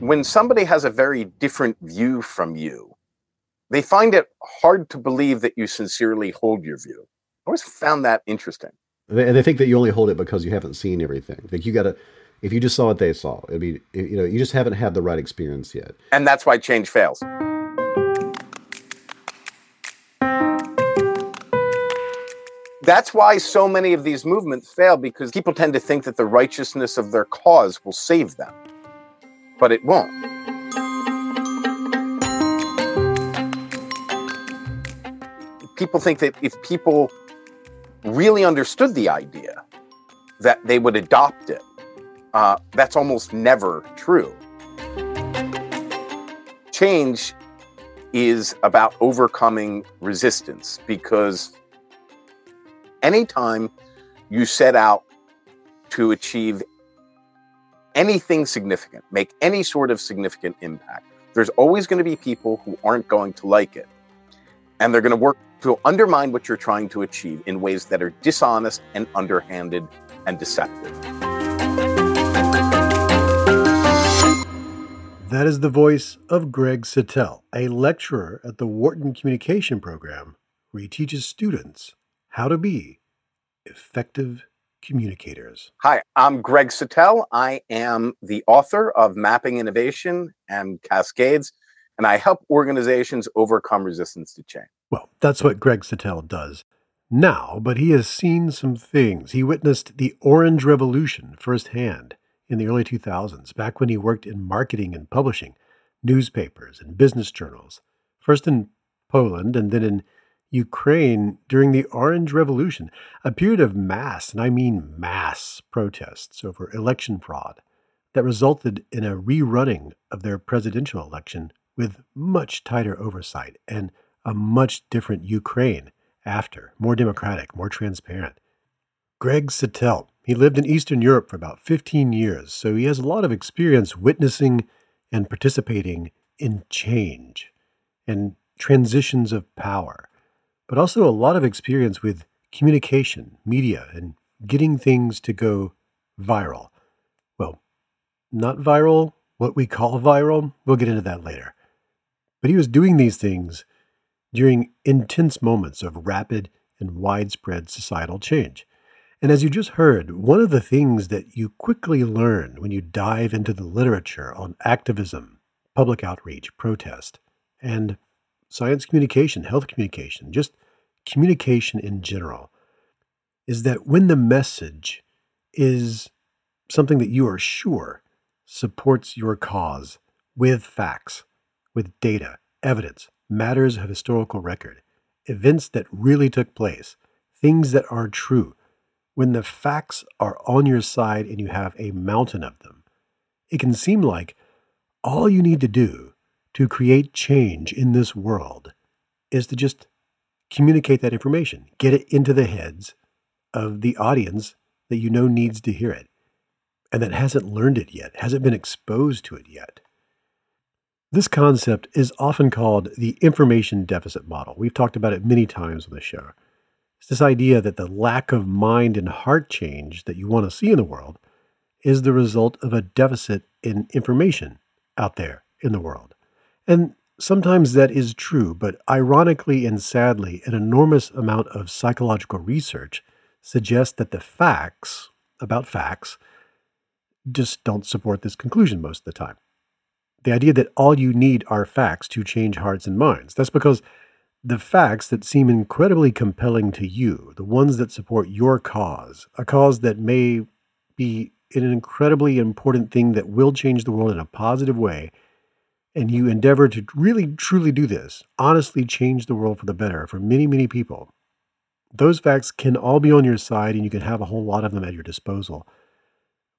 when somebody has a very different view from you, they find it hard to believe that you sincerely hold your view. I always found that interesting. They- And they think that you only hold it because you haven't seen everything. Like you got to, if you just saw what they saw, it'd be, you know, you just haven't had the right experience yet. And that's why change fails. That's why so many of these movements fail because people tend to think that the righteousness of their cause will save them. But it won't. People think that if people really understood the idea, that they would adopt it. Uh, that's almost never true. Change is about overcoming resistance because anytime you set out to achieve anything significant, make any sort of significant impact, there's always going to be people who aren't going to like it. And they're going to work to undermine what you're trying to achieve in ways that are dishonest and underhanded and deceptive. That is the voice of Greg Satell, a lecturer at the Wharton Communication Program, where he teaches students how to be effective communicators. Hi, I'm Greg Satell. I am the author of Mapping Innovation and Cascades, and I help organizations overcome resistance to change. Well, that's what Greg Satell does now, but he has seen some things. He witnessed the Orange Revolution firsthand in the early 2000s, back when he worked in marketing and publishing, newspapers and business journals, first in Poland and then in Ukraine during the Orange Revolution, a period of mass, and I mean mass, protests over election fraud that resulted in a rerunning of their presidential election with much tighter oversight and a much different Ukraine after, more democratic, more transparent. Greg Satell, he lived in Eastern Europe for about 15 years, so he has a lot of experience witnessing and participating in change and transitions of power, but also a lot of experience with communication, media, and getting things to go viral. Well, not viral, what we call viral, we'll get into that later. But he was doing these things during intense moments of rapid and widespread societal change. And as you just heard, one of the things that you quickly learn when you dive into the literature on activism, public outreach, protest, and science communication, health communication, just communication in general, is that when the message is something that you are sure supports your cause with facts, with data, evidence, matters of historical record, events that really took place, things that are true, when the facts are on your side and you have a mountain of them, it can seem like all you need to do to create change in this world is to just communicate that information, get it into the heads of the audience that you know needs to hear it and that hasn't learned it yet, hasn't been exposed to it yet. This concept is often called the information deficit model. We've talked about it many times on the show. It's this idea that the lack of mind and heart change that you want to see in the world is the result of a deficit in information out there in the world. And sometimes that is true, but ironically and sadly, an enormous amount of psychological research suggests that the facts about facts just don't support this conclusion most of the time. The idea that all you need are facts to change hearts and minds. That's because the facts that seem incredibly compelling to you, the ones that support your cause, a cause that may be an incredibly important thing that will change the world in a positive way, and you endeavor to really truly do this, honestly change the world for the better for many, many people, those facts can all be on your side and you can have a whole lot of them at your disposal.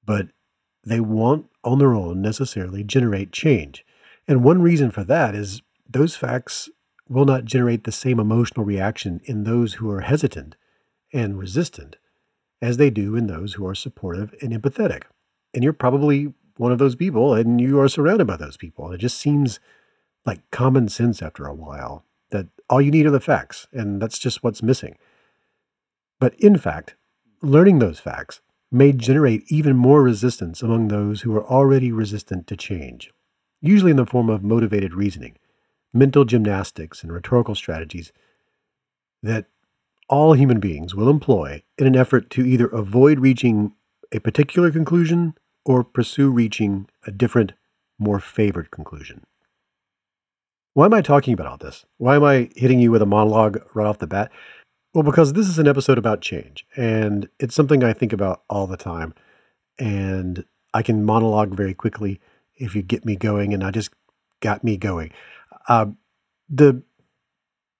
But they won't on their own necessarily generate change. And one reason for that is those facts will not generate the same emotional reaction in those who are hesitant and resistant as they do in those who are supportive and empathetic. And you're probably one of those people and you are surrounded by those people. It just seems like common sense after a while that all you need are the facts, and that's just what's missing. But in fact, learning those facts may generate even more resistance among those who are already resistant to change, usually in the form of motivated reasoning, mental gymnastics, and rhetorical strategies that all human beings will employ in an effort to either avoid reaching a particular conclusion or pursue reaching a different, more favored conclusion. Why am I talking about all this? Why am I hitting you with a monologue right off the bat? Well, because this is an episode about change, and it's something I think about all the time. And I can monologue very quickly if you get me going, and I just got me going. Uh, the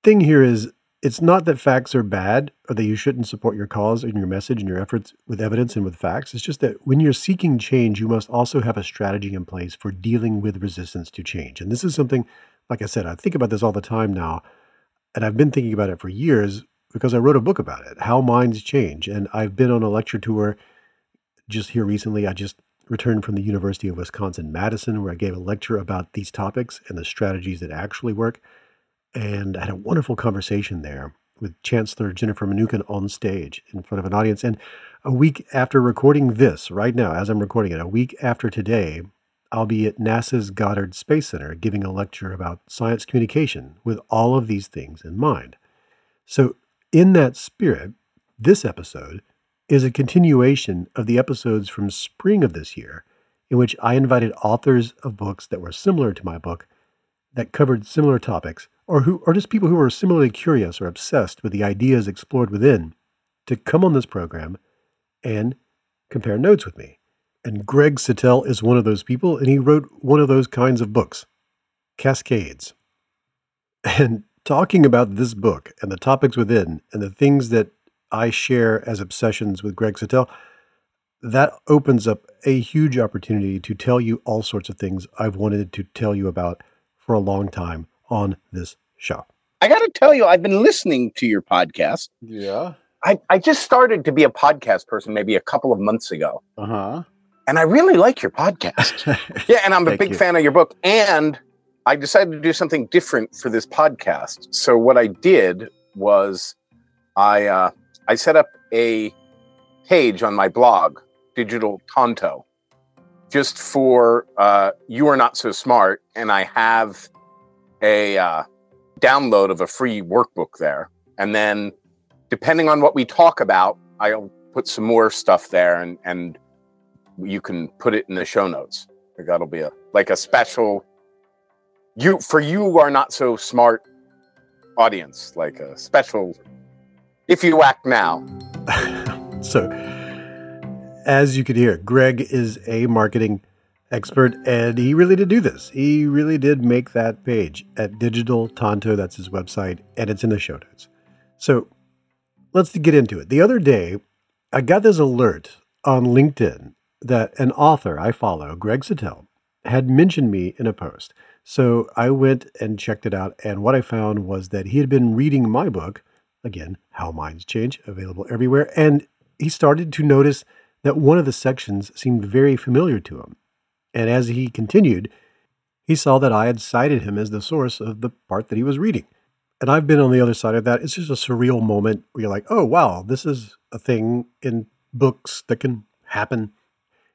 thing here is, it's not that facts are bad or that you shouldn't support your cause and your message and your efforts with evidence and with facts. It's just that when you're seeking change, you must also have a strategy in place for dealing with resistance to change. And this is something, like I said, I think about this all the time now, and I've been thinking about it for years because I wrote a book about it, How Minds Change. And I've been on a lecture tour just here recently. I just returned from the University of Wisconsin Madison, where I gave a lecture about these topics and the strategies that actually work. And I had a wonderful conversation there with Chancellor Jennifer Mnookin on stage in front of an audience. And a week after recording this, right now, as I'm recording it, a week after today, I'll be at NASA's Goddard Space Center giving a lecture about science communication with all of these things in mind. So in that spirit, this episode is a continuation of the episodes from spring of this year, in which I invited authors of books that were similar to my book, that covered similar topics, or who or just people who are similarly curious or obsessed with the ideas explored within, to come on this program and compare notes with me. And Greg Satell is one of those people, and he wrote one of those kinds of books, Cascades. And talking about this book and the topics within and the things that I share as obsessions with Greg Satell, that opens up a huge opportunity to tell you all sorts of things I've wanted to tell you about for a long time on this show. I got to tell you, I've been listening to your podcast. Yeah. I, I just started to be a podcast person maybe a couple of months ago. Uh huh. And I really like your podcast. yeah. And I'm a big you. fan of your book. And I decided to do something different for this podcast. So what I did was I uh, I set up a page on my blog, Digital Tonto, just for uh, you are not so smart, and I have a uh, download of a free workbook there, and then depending on what we talk about, I'll put some more stuff there, and and you can put it in the show notes. Like, That'll be a like a special you for you who are not so smart audience, like a special if you act now. So, as you could hear, Greg is a marketing expert, and he really did do this. He really did make that page at Digital Tonto. That's his website, and it's in the show notes. So, let's get into it. The other day, I got this alert on LinkedIn that an author I follow, Greg Satell, had mentioned me in a post. So I went and checked it out, and what I found was that he had been reading my book, again, How Minds Change, available everywhere, and he started to notice that one of the sections seemed very familiar to him. And as he continued, he saw that I had cited him as the source of the part that he was reading. And I've been on the other side of that. It's just a surreal moment where you're like, oh, wow, this is a thing in books that can happen.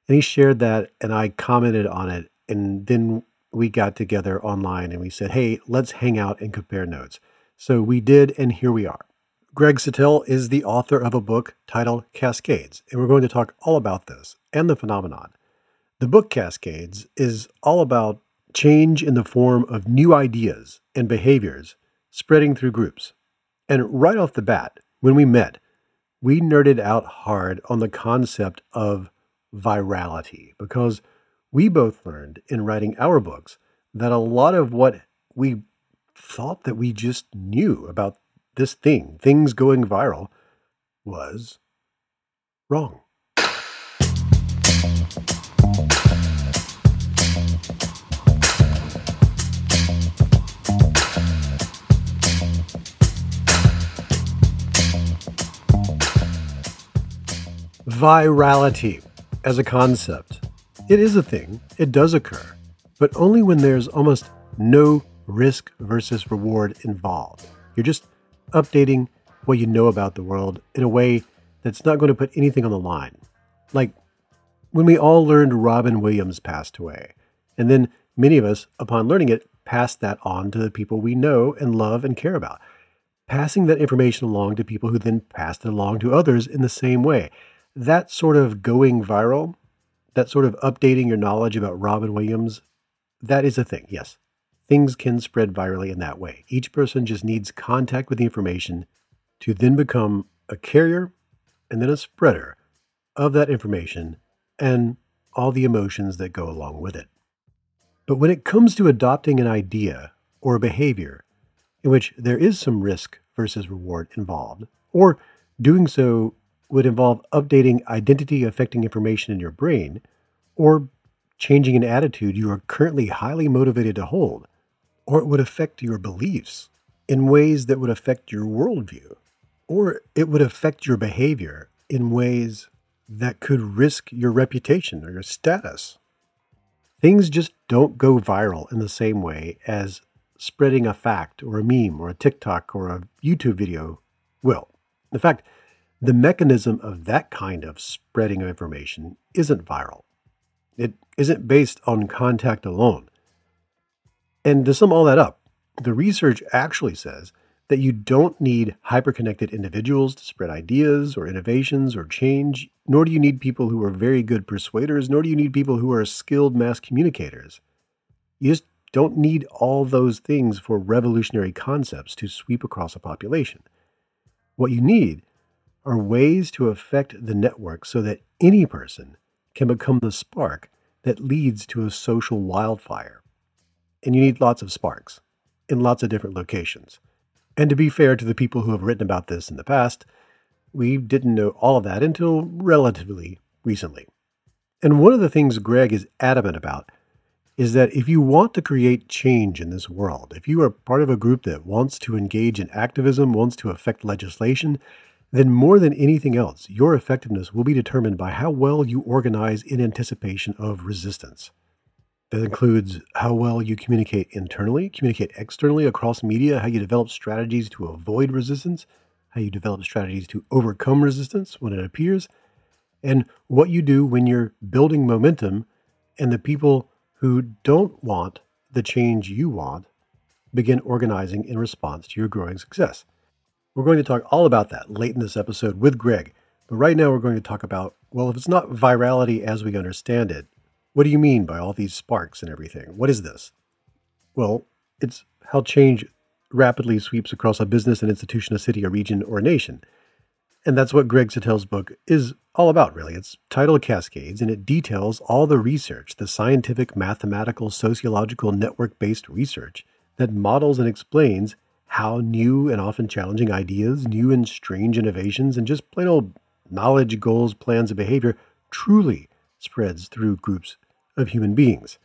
And he shared that, and I commented on it. And then we got together online and we said, hey, let's hang out and compare notes. So we did, and here we are. Greg Satell is the author of a book titled Cascades, and we're going to talk all about this and the phenomenon. The book Cascades is all about change in the form of new ideas and behaviors spreading through groups. And right off the bat, when we met, we nerded out hard on the concept of virality because we both learned in writing our books that a lot of what we thought that we just knew about this thing, things going viral, was wrong. Virality as a concept. It is a thing, it does occur, but only when there's almost no risk versus reward involved. You're just updating what you know about the world in a way that's not going to put anything on the line. Like when we all learned Robin Williams passed away, and then many of us, upon learning it, passed that on to the people we know and love and care about, passing that information along to people who then passed it along to others in the same way. That sort of going viral, that sort of updating your knowledge about Robin Williams, that is a thing, yes. Things can spread virally in that way. Each person just needs contact with the information to then become a carrier and then a spreader of that information and all the emotions that go along with it. But when it comes to adopting an idea or a behavior in which there is some risk versus reward involved, or doing so would involve updating identity affecting information in your brain, or changing an attitude you are currently highly motivated to hold, or it would affect your beliefs in ways that would affect your worldview, or it would affect your behavior in ways that could risk your reputation or your status. Things just don't go viral in the same way as spreading a fact or a meme or a TikTok or a YouTube video will. In fact, the mechanism of that kind of spreading of information isn't viral. It isn't based on contact alone. And to sum all that up, the research actually says that you don't need hyperconnected individuals to spread ideas or innovations or change, nor do you need people who are very good persuaders, nor do you need people who are skilled mass communicators. You just don't need all those things for revolutionary concepts to sweep across a population. What you need are ways to affect the network so that any person can become the spark that leads to a social wildfire. And you need lots of sparks in lots of different locations. And to be fair to the people who have written about this in the past, we didn't know all of that until relatively recently. And one of the things Greg is adamant about is that if you want to create change in this world, if you are part of a group that wants to engage in activism, wants to affect legislation, then more than anything else, your effectiveness will be determined by how well you organize in anticipation of resistance. That includes how well you communicate internally, communicate externally across media, how you develop strategies to avoid resistance, how you develop strategies to overcome resistance when it appears, and what you do when you're building momentum and the people who don't want the change you want begin organizing in response to your growing success. We're going to talk all about that late in this episode with Greg. But right now, we're going to talk about well, if it's not virality as we understand it, what do you mean by all these sparks and everything? What is this? Well, it's how change rapidly sweeps across a business, an institution, a city, a region, or a nation. And that's what Greg Satell's book is all about, really. It's titled Cascades, and it details all the research, the scientific, mathematical, sociological, network based research that models and explains how new and often challenging ideas, new and strange innovations, and just plain old knowledge, goals, plans, and behavior truly spreads through groups of human beings.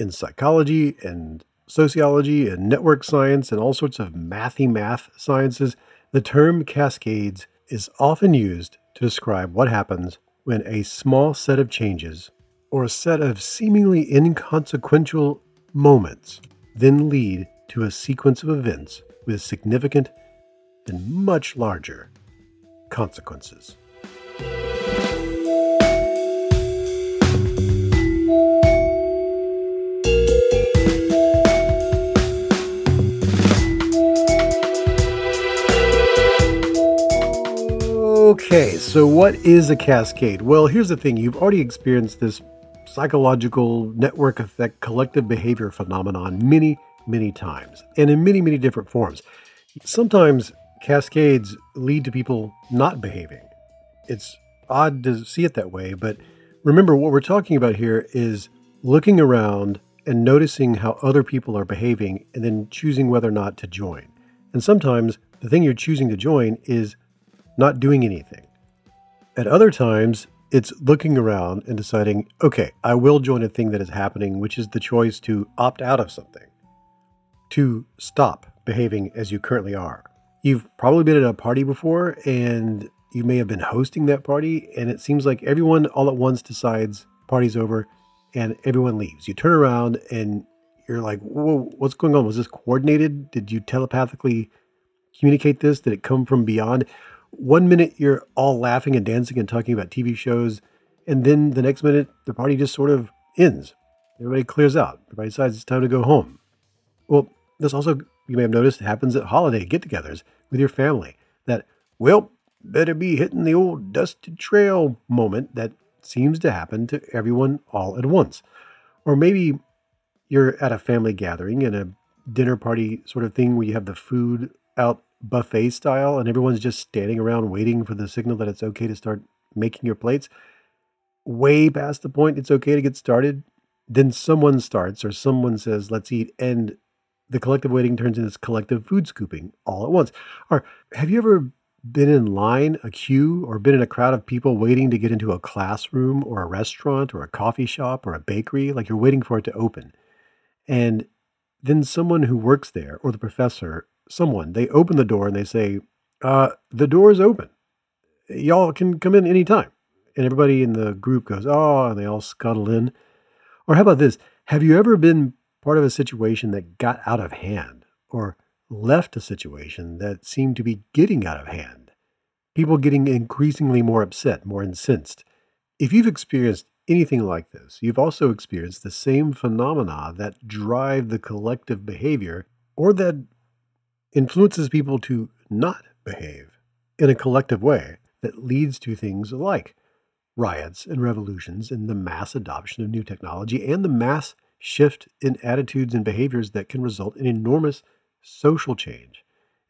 In psychology and sociology and network science and all sorts of mathy math sciences, the term cascades is often used to describe what happens when a small set of changes or a set of seemingly inconsequential moments then lead to a sequence of events with significant and much larger consequences. Okay, so what is a cascade? Well, here's the thing you've already experienced this psychological network effect collective behavior phenomenon many, many times and in many, many different forms. Sometimes cascades lead to people not behaving. It's odd to see it that way, but remember what we're talking about here is looking around and noticing how other people are behaving and then choosing whether or not to join. And sometimes the thing you're choosing to join is not doing anything. At other times, it's looking around and deciding, okay, I will join a thing that is happening, which is the choice to opt out of something, to stop behaving as you currently are. You've probably been at a party before and you may have been hosting that party, and it seems like everyone all at once decides party's over and everyone leaves. You turn around and you're like, whoa, what's going on? Was this coordinated? Did you telepathically communicate this? Did it come from beyond? one minute you're all laughing and dancing and talking about TV shows, and then the next minute the party just sort of ends. Everybody clears out. Everybody decides it's time to go home. Well, this also, you may have noticed, happens at holiday get togethers with your family. That, well, better be hitting the old dusted trail moment that seems to happen to everyone all at once. Or maybe you're at a family gathering and a dinner party sort of thing where you have the food out buffet style and everyone's just standing around waiting for the signal that it's okay to start making your plates, way past the point it's okay to get started, then someone starts or someone says, let's eat. And the collective waiting turns into this collective food scooping all at once. Or have you ever been in line, a queue, or been in a crowd of people waiting to get into a classroom or a restaurant or a coffee shop or a bakery? Like you're waiting for it to open. And then someone who works there or the professor someone. They open the door and they say, uh, the door is open. Y'all can come in anytime. And everybody in the group goes, oh, and they all scuttle in. Or how about this? Have you ever been part of a situation that got out of hand or left a situation that seemed to be getting out of hand? People getting increasingly more upset, more incensed. If you've experienced anything like this, you've also experienced the same phenomena that drive the collective behavior or that influences people to not behave in a collective way that leads to things like riots and revolutions and the mass adoption of new technology and the mass shift in attitudes and behaviors that can result in enormous social change.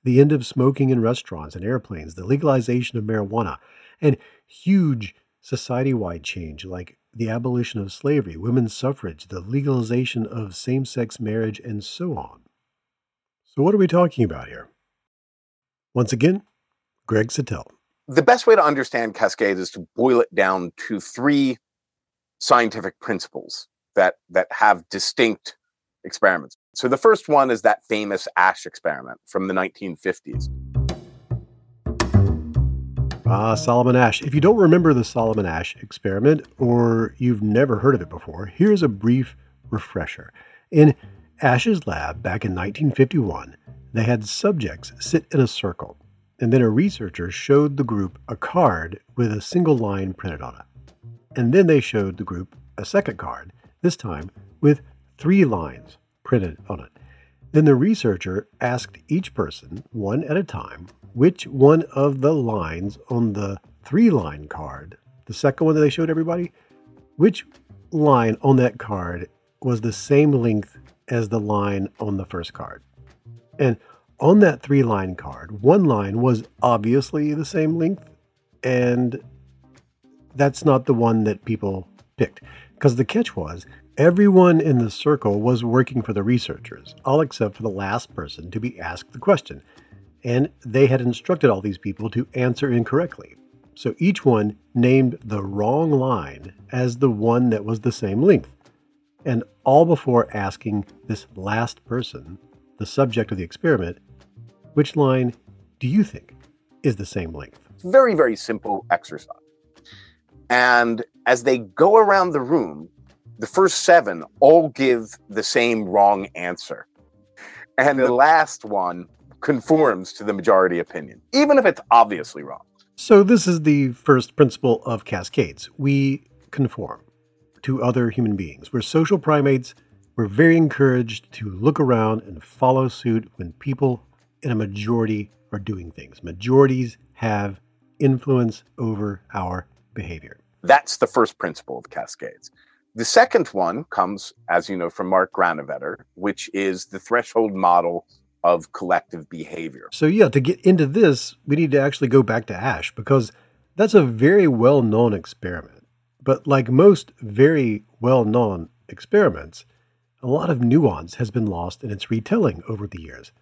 The end of smoking in restaurants and airplanes, the legalization of marijuana, and huge society wide change like the abolition of slavery, women's suffrage, the legalization of same sex marriage, and so on. So, what are we talking about here? Once again, Greg Satell. The best way to understand cascades is to boil it down to three scientific principles that, that have distinct experiments. So, the first one is that famous Asch experiment from the 1950s. Ah, Solomon Asch. If you don't remember the Solomon Asch experiment or you've never heard of it before, here's a brief refresher. In Asch's lab back in 1951, they had subjects sit in a circle, and then a researcher showed the group a card with a single line printed on it. And then they showed the group a second card, this time with three lines printed on it. Then the researcher asked each person, one at a time, which one of the lines on the three line card, the second one that they showed everybody, which line on that card was the same length as the line on the first card. And on that three line card, one line was obviously the same length, and that's not the one that people picked. Because the catch was, everyone in the circle was working for the researchers, all except for the last person to be asked the question. And they had instructed all these people to answer incorrectly. So each one named the wrong line as the one that was the same length and all before asking this last person, the subject of the experiment, which line do you think is the same length? Very, very simple exercise. And as they go around the room, the first seven all give the same wrong answer. And the last one conforms to the majority opinion, even if it's obviously wrong. So, this is the first principle of cascades. We conform to other human beings. We're social primates. We're very encouraged to look around and follow suit when people in a majority are doing things. Majorities have influence over our behavior. That's the first principle of cascades. The second one comes, as you know, from Mark Granovetter, which is the threshold model of collective behavior. So, yeah, to get into this, we need to actually go back to Asch because that's a very well known experiment. But like most very well known experiments, a lot of nuance has been lost in its retelling over the years.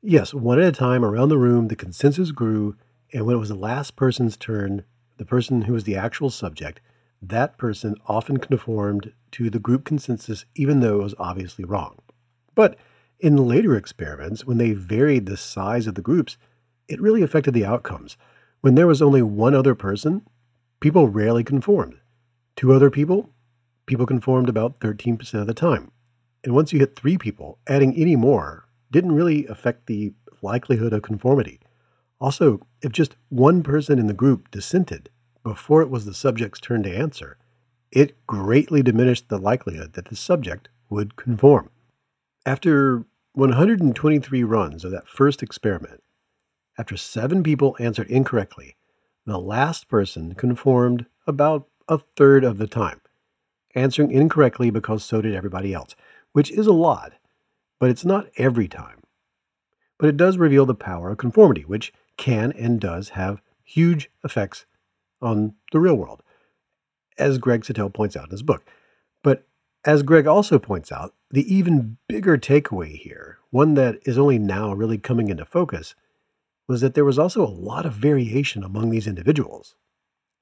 Yes, one at a time around the room, the consensus grew, and when it was the last person's turn, the person who was the actual subject, that person often conformed to the group consensus, even though it was obviously wrong. But in later experiments, when they varied the size of the groups, it really affected the outcomes. When there was only one other person, people rarely conformed. Two other people, people conformed about 13% of the time. And once you hit three people, adding any more didn't really affect the likelihood of conformity. Also, if just one person in the group dissented before it was the subject's turn to answer, it greatly diminished the likelihood that the subject would conform. After 123 runs of that first experiment, after seven people answered incorrectly, the last person conformed about a third of the time, answering incorrectly because so did everybody else, which is a lot, but it's not every time. But it does reveal the power of conformity, which can and does have huge effects on the real world, as Greg Satell points out in his book. But as Greg also points out, the even bigger takeaway here, one that is only now really coming into focus, was that there was also a lot of variation among these individuals.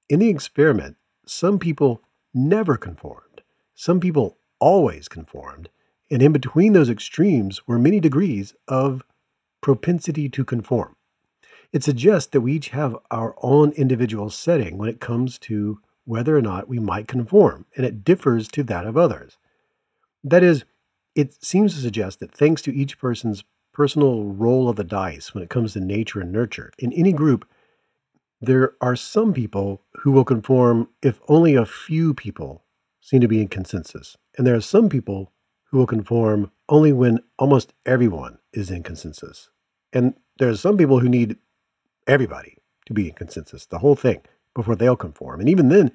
In the experiment, some people never conformed, some people always conformed, and in between those extremes were many degrees of propensity to conform. It suggests that we each have our own individual setting when it comes to whether or not we might conform, and it differs to that of others. That is, it seems to suggest that thanks to each person's personal roll of the dice when it comes to nature and nurture, in any group, there are some people who will conform if only a few people seem to be in consensus. And there are some people who will conform only when almost everyone is in consensus. And there are some people who need everybody to be in consensus, the whole thing, before they'll conform. And even then,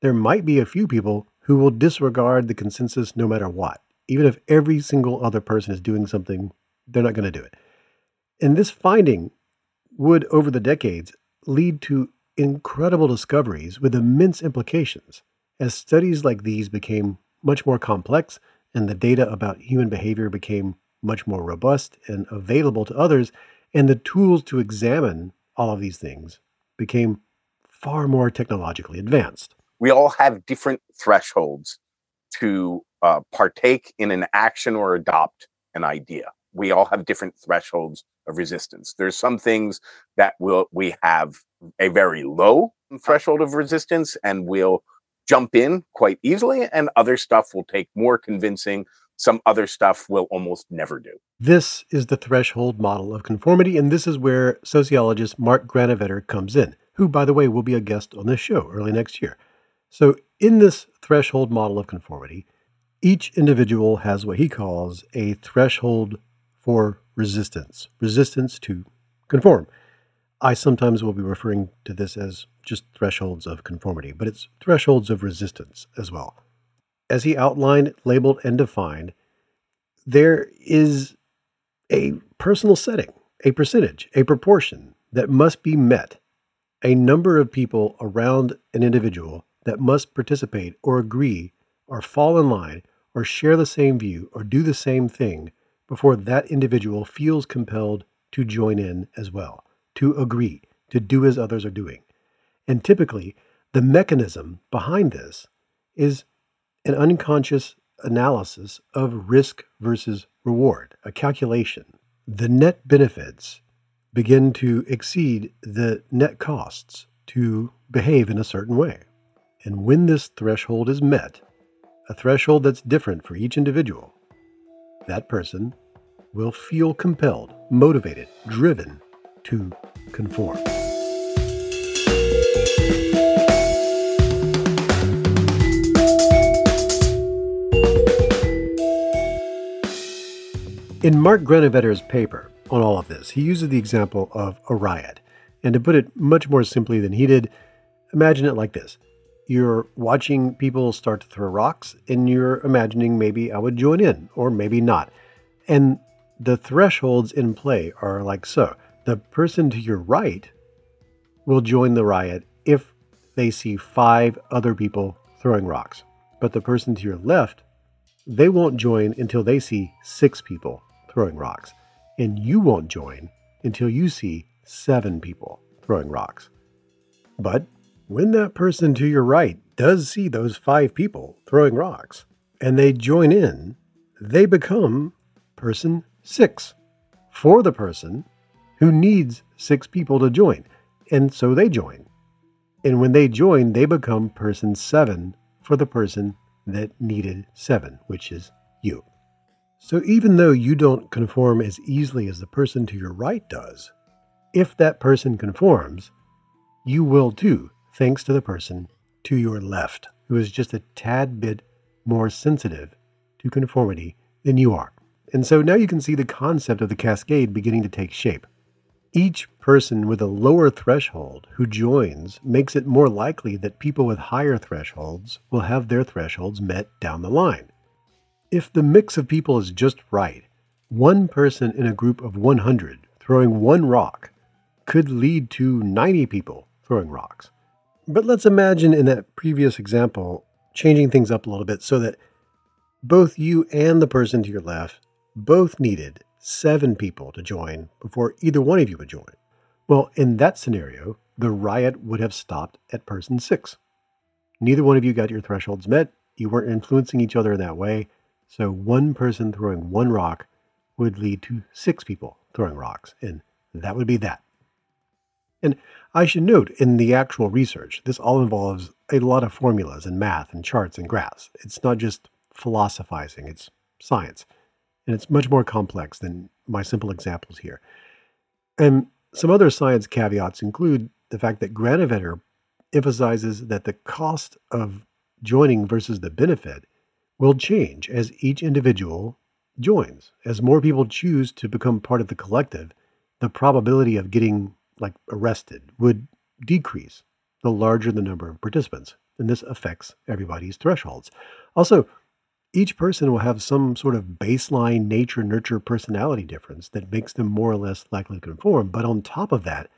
there might be a few people who will disregard the consensus no matter what. Even if every single other person is doing something, they're not going to do it. And this finding would, over the decades, lead to incredible discoveries with immense implications. As studies like these became much more complex and the data about human behavior became much more robust and available to others, and the tools to examine all of these things became far more technologically advanced. We all have different thresholds to uh, partake in an action or adopt an idea. We all have different thresholds of resistance. There's some things that will we have a very low threshold of resistance and we'll jump in quite easily, and other stuff will take more convincing. Some other stuff will almost never do. This is the threshold model of conformity, and this is where sociologist Mark Granovetter comes in, who, by the way, will be a guest on this show early next year. So, in this threshold model of conformity, each individual has what he calls a threshold for resistance, resistance to conform. I sometimes will be referring to this as just thresholds of conformity, but it's thresholds of resistance as well. As he outlined, labeled, and defined, there is a personal setting, a percentage, a proportion that must be met, a number of people around an individual that must participate or agree or fall in line or share the same view or do the same thing before that individual feels compelled to join in as well, to agree, to do as others are doing. And typically, the mechanism behind this is an unconscious analysis of risk versus reward, a calculation. The net benefits begin to exceed the net costs to behave in a certain way. And when this threshold is met, a threshold that's different for each individual, that person will feel compelled, motivated, driven to conform. In Mark Granovetter's paper on all of this, he uses the example of a riot. And to put it much more simply than he did, imagine it like this you're watching people start to throw rocks and you're imagining maybe I would join in or maybe not. And the thresholds in play are like so. The person to your right will join the riot if they see five other people throwing rocks. But the person to your left, they won't join until they see six people throwing rocks. And you won't join until you see seven people throwing rocks. But when that person to your right does see those five people throwing rocks and they join in, they become person six for the person who needs six people to join. And so they join. And when they join, they become person seven for the person that needed seven, which is you. So even though you don't conform as easily as the person to your right does, if that person conforms, you will too thanks to the person to your left, who is just a tad bit more sensitive to conformity than you are. And so now you can see the concept of the cascade beginning to take shape. Each person with a lower threshold who joins makes it more likely that people with higher thresholds will have their thresholds met down the line. If the mix of people is just right, one person in a group of 100 throwing one rock could lead to 90 people throwing rocks. But let's imagine in that previous example, changing things up a little bit so that both you and the person to your left both needed seven people to join before either one of you would join. Well, in that scenario, the riot would have stopped at person six. Neither one of you got your thresholds met. You weren't influencing each other in that way. So one person throwing one rock would lead to six people throwing rocks. And that would be that. And I should note in the actual research, this all involves a lot of formulas and math and charts and graphs. It's not just philosophizing, it's science. And it's much more complex than my simple examples here. And some other science caveats include the fact that Granovetter emphasizes that the cost of joining versus the benefit will change as each individual joins. As more people choose to become part of the collective, the probability of getting like arrested, would decrease the larger the number of participants. And this affects everybody's thresholds. Also, each person will have some sort of baseline nature nurture personality difference that makes them more or less likely to conform. But on top of that,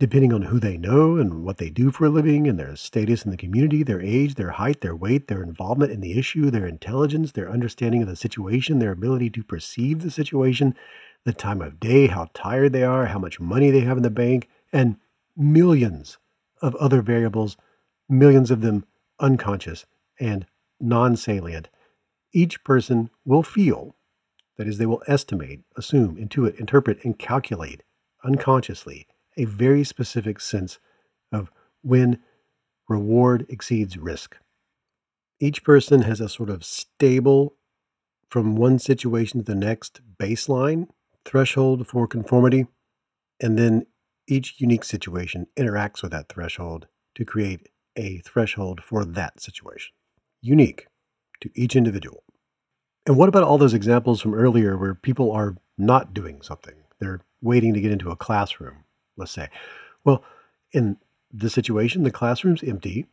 depending on who they know and what they do for a living and their status in the community, their age, their height, their weight, their involvement in the issue, their intelligence, their understanding of the situation, their ability to perceive the situation, the time of day, how tired they are, how much money they have in the bank, and millions of other variables, millions of them unconscious and non salient. Each person will feel, that is, they will estimate, assume, intuit, interpret, and calculate unconsciously a very specific sense of when reward exceeds risk. Each person has a sort of stable, from one situation to the next baseline threshold for conformity, and then each unique situation interacts with that threshold to create a threshold for that situation, unique to each individual. And what about all those examples from earlier where people are not doing something? They're waiting to get into a classroom, let's say. Well, in the situation, the classroom's empty,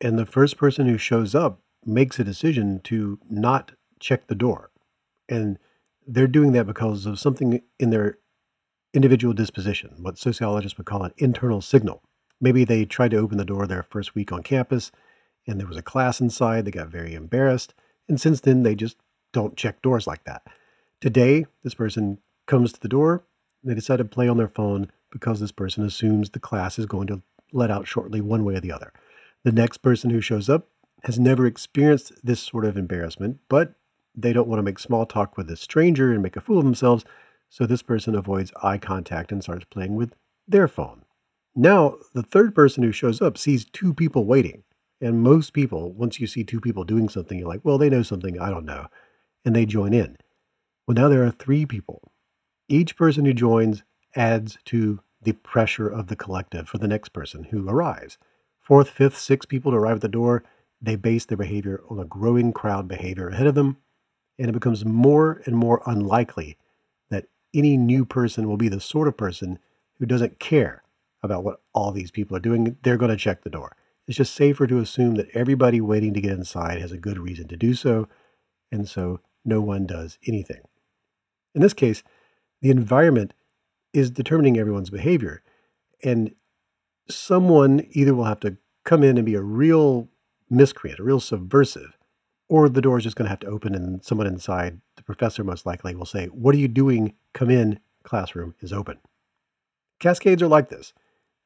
and the first person who shows up makes a decision to not check the door. And they're doing that because of something in their individual disposition, what sociologists would call an internal signal. Maybe they tried to open the door their first week on campus and there was a class inside. They got very embarrassed. And since then, they just don't check doors like that. Today, this person comes to the door. They decide to play on their phone because this person assumes the class is going to let out shortly, one way or the other. The next person who shows up has never experienced this sort of embarrassment, but they don't want to make small talk with a stranger and make a fool of themselves, so this person avoids eye contact and starts playing with their phone. Now, the third person who shows up sees two people waiting. And most people, once you see two people doing something, you're like, well, they know something I don't know. And they join in. Well, now there are three people. Each person who joins adds to the pressure of the collective for the next person who arrives. Fourth, fifth, sixth people to arrive at the door, they base their behavior on a growing crowd behavior ahead of them and it becomes more and more unlikely that any new person will be the sort of person who doesn't care about what all these people are doing. They're going to check the door. It's just safer to assume that everybody waiting to get inside has a good reason to do so, and so no one does anything. In this case, the environment is determining everyone's behavior, and someone either will have to come in and be a real miscreant, a real subversive, or the door is just going to have to open and someone inside, the professor most likely, will say, What are you doing? Come in, classroom is open. Cascades are like this.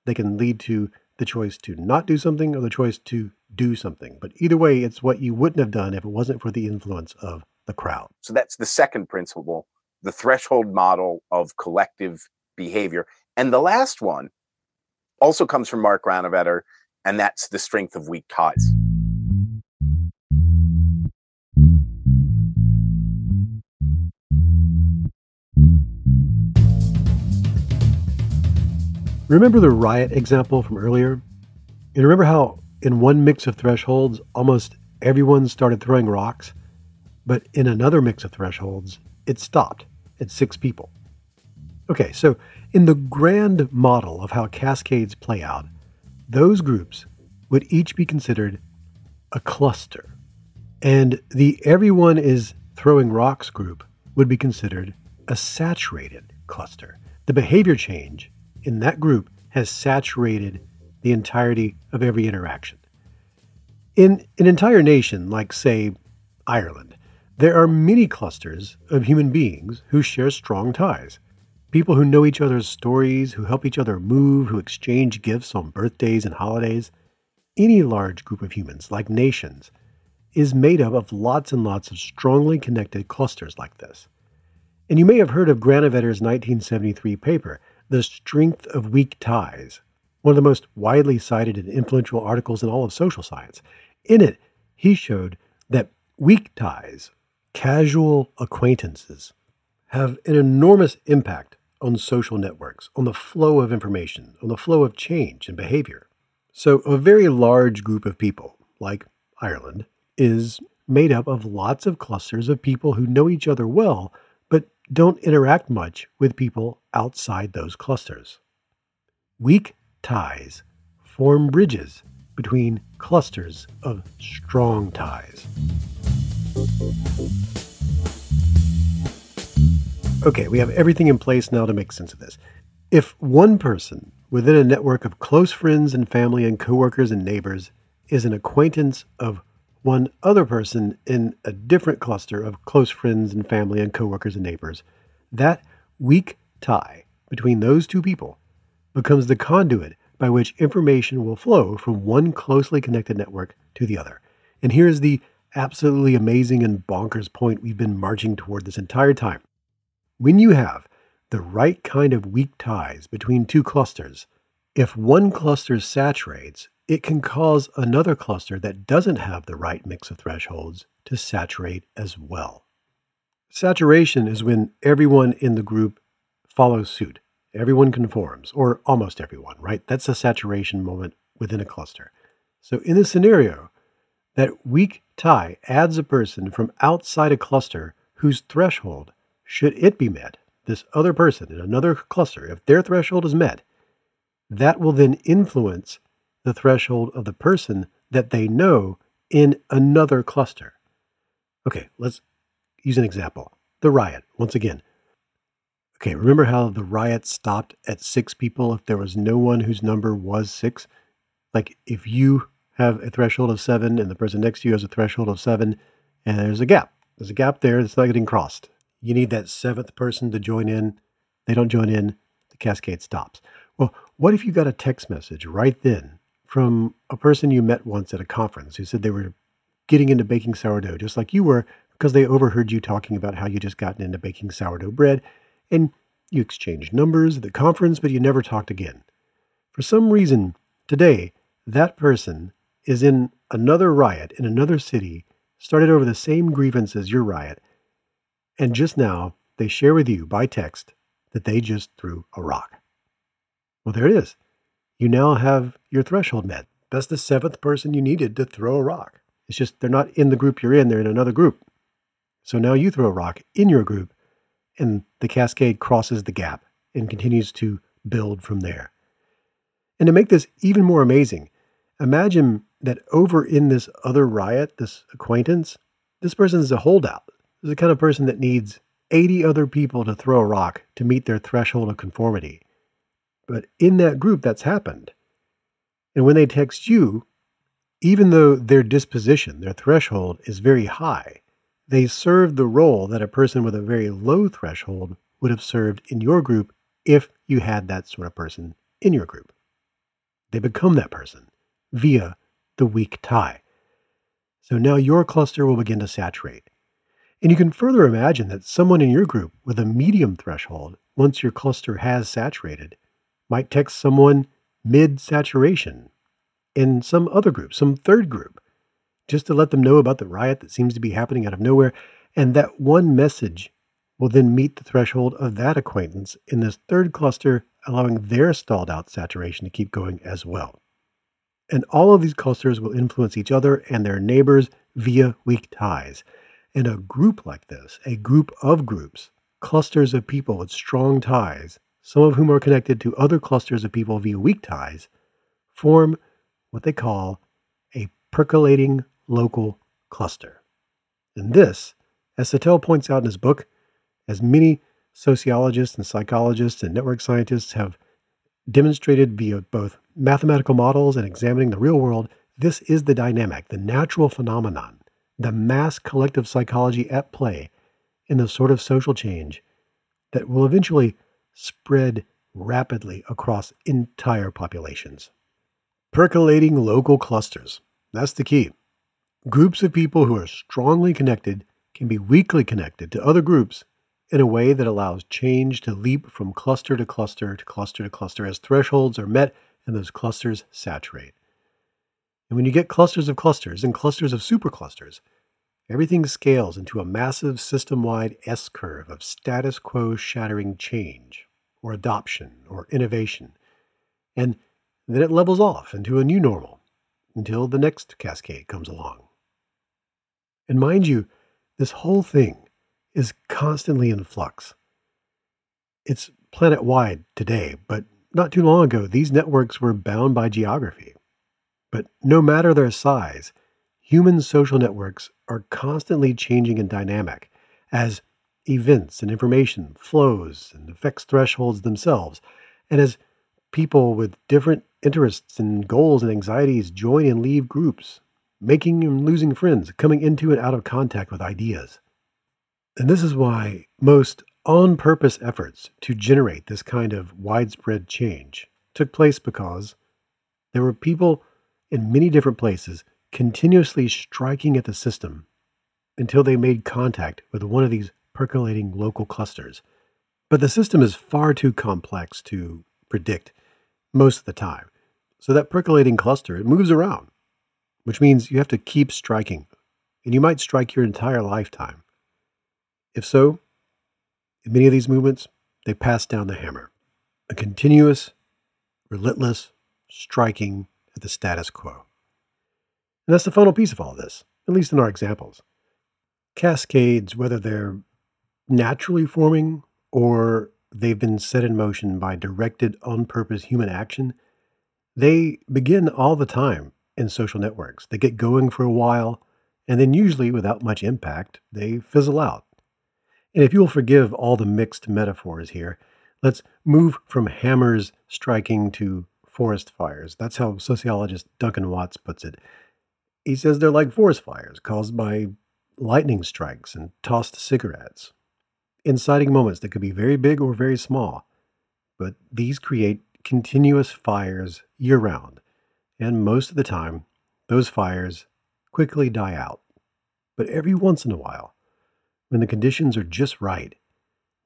They can lead to the choice to not do something or the choice to do something. But either way, it's what you wouldn't have done if it wasn't for the influence of the crowd. So that's the second principle, the threshold model of collective behavior. And the last one also comes from Mark Granovetter, and that's the strength of weak ties. Remember the riot example from earlier? And remember how in one mix of thresholds, almost everyone started throwing rocks? But in another mix of thresholds, it stopped at six people. Okay, so in the grand model of how cascades play out, those groups would each be considered a cluster. And the everyone is throwing rocks group would be considered a saturated cluster. The behavior change in that group has saturated the entirety of every interaction. In an entire nation, like, say, Ireland, there are many clusters of human beings who share strong ties. People who know each other's stories, who help each other move, who exchange gifts on birthdays and holidays. Any large group of humans, like nations, is made up of lots and lots of strongly connected clusters like this. And you may have heard of Granovetter's 1973 paper the Strength of Weak Ties, one of the most widely cited and influential articles in all of social science. In it, he showed that weak ties, casual acquaintances, have an enormous impact on social networks, on the flow of information, on the flow of change and behavior. So, a very large group of people, like Ireland, is made up of lots of clusters of people who know each other well but don't interact much with people outside those clusters. Weak ties form bridges between clusters of strong ties. Okay, we have everything in place now to make sense of this. If one person within a network of close friends and family and coworkers and neighbors is an acquaintance of one other person in a different cluster of close friends and family and coworkers and neighbors, that weak tie between those two people becomes the conduit by which information will flow from one closely connected network to the other. And here's the absolutely amazing and bonkers point we've been marching toward this entire time. When you have the right kind of weak ties between two clusters, if one cluster saturates, it can cause another cluster that doesn't have the right mix of thresholds to saturate as well. Saturation is when everyone in the group follows suit. Everyone conforms, or almost everyone, right? That's a saturation moment within a cluster. So in this scenario, that weak tie adds a person from outside a cluster whose threshold, should it be met, this other person in another cluster, if their threshold is met, that will then influence the threshold of the person that they know in another cluster. Okay, let's use an example. The riot, once again. Okay, remember how the riot stopped at six people if there was no one whose number was six? Like if you have a threshold of seven and the person next to you has a threshold of seven, and there's a gap. There's a gap there that's not getting crossed. You need that seventh person to join in. They don't join in, the cascade stops. Well, what if you got a text message right then from a person you met once at a conference who said they were getting into baking sourdough just like you were because they overheard you talking about how you just gotten into baking sourdough bread and you exchanged numbers at the conference, but you never talked again. For some reason, today, that person is in another riot in another city, started over the same grievance as your riot, and just now they share with you by text that they just threw a rock. Well, there it is you now have your threshold met. That's the seventh person you needed to throw a rock. It's just they're not in the group you're in, they're in another group. So now you throw a rock in your group, and the cascade crosses the gap and continues to build from there. And to make this even more amazing, Imagine that over in this other riot, this acquaintance, this person is a holdout. Is the kind of person that needs 80 other people to throw a rock to meet their threshold of conformity. But in that group, that's happened. And when they text you, even though their disposition, their threshold is very high, they serve the role that a person with a very low threshold would have served in your group if you had that sort of person in your group. They become that person via the weak tie. So now your cluster will begin to saturate. And you can further imagine that someone in your group with a medium threshold, once your cluster has saturated, might text someone mid saturation in some other group, some third group, just to let them know about the riot that seems to be happening out of nowhere. And that one message will then meet the threshold of that acquaintance in this third cluster, allowing their stalled out saturation to keep going as well. And all of these clusters will influence each other and their neighbors via weak ties. And a group like this, a group of groups, clusters of people with strong ties, some of whom are connected to other clusters of people via weak ties, form what they call a percolating local cluster. And this, as Satell points out in his book, as many sociologists and psychologists and network scientists have demonstrated via both mathematical models and examining the real world, this is the dynamic, the natural phenomenon, the mass collective psychology at play in the sort of social change that will eventually spread rapidly across entire populations. Percolating local clusters. That's the key. Groups of people who are strongly connected can be weakly connected to other groups in a way that allows change to leap from cluster to cluster to cluster to cluster as thresholds are met and those clusters saturate. And when you get clusters of clusters and clusters of superclusters, everything scales into a massive system wide S curve of status quo shattering change, or adoption, or innovation. And then it levels off into a new normal until the next cascade comes along. And mind you, this whole thing is constantly in flux. It's planet wide today, but not too long ago, these networks were bound by geography. But no matter their size, human social networks are constantly changing and dynamic as events and information flows and affects thresholds themselves, and as people with different interests and goals and anxieties join and leave groups, making and losing friends, coming into and out of contact with ideas. And this is why most on purpose efforts to generate this kind of widespread change took place because there were people in many different places continuously striking at the system until they made contact with one of these percolating local clusters. But the system is far too complex to predict most of the time. So that percolating cluster, it moves around, which means you have to keep striking. And you might strike your entire lifetime. If so, in many of these movements, they pass down the hammer, a continuous, relentless striking at the status quo. And that's the final piece of all this, at least in our examples. Cascades, whether they're naturally forming or they've been set in motion by directed, on purpose human action, they begin all the time in social networks. They get going for a while, and then usually without much impact, they fizzle out. And if you will forgive all the mixed metaphors here, let's move from hammers striking to forest fires. That's how sociologist Duncan Watts puts it. He says they're like forest fires caused by lightning strikes and tossed cigarettes, inciting moments that could be very big or very small. But these create continuous fires year round, and most of the time, those fires quickly die out. But every once in a while, when the conditions are just right,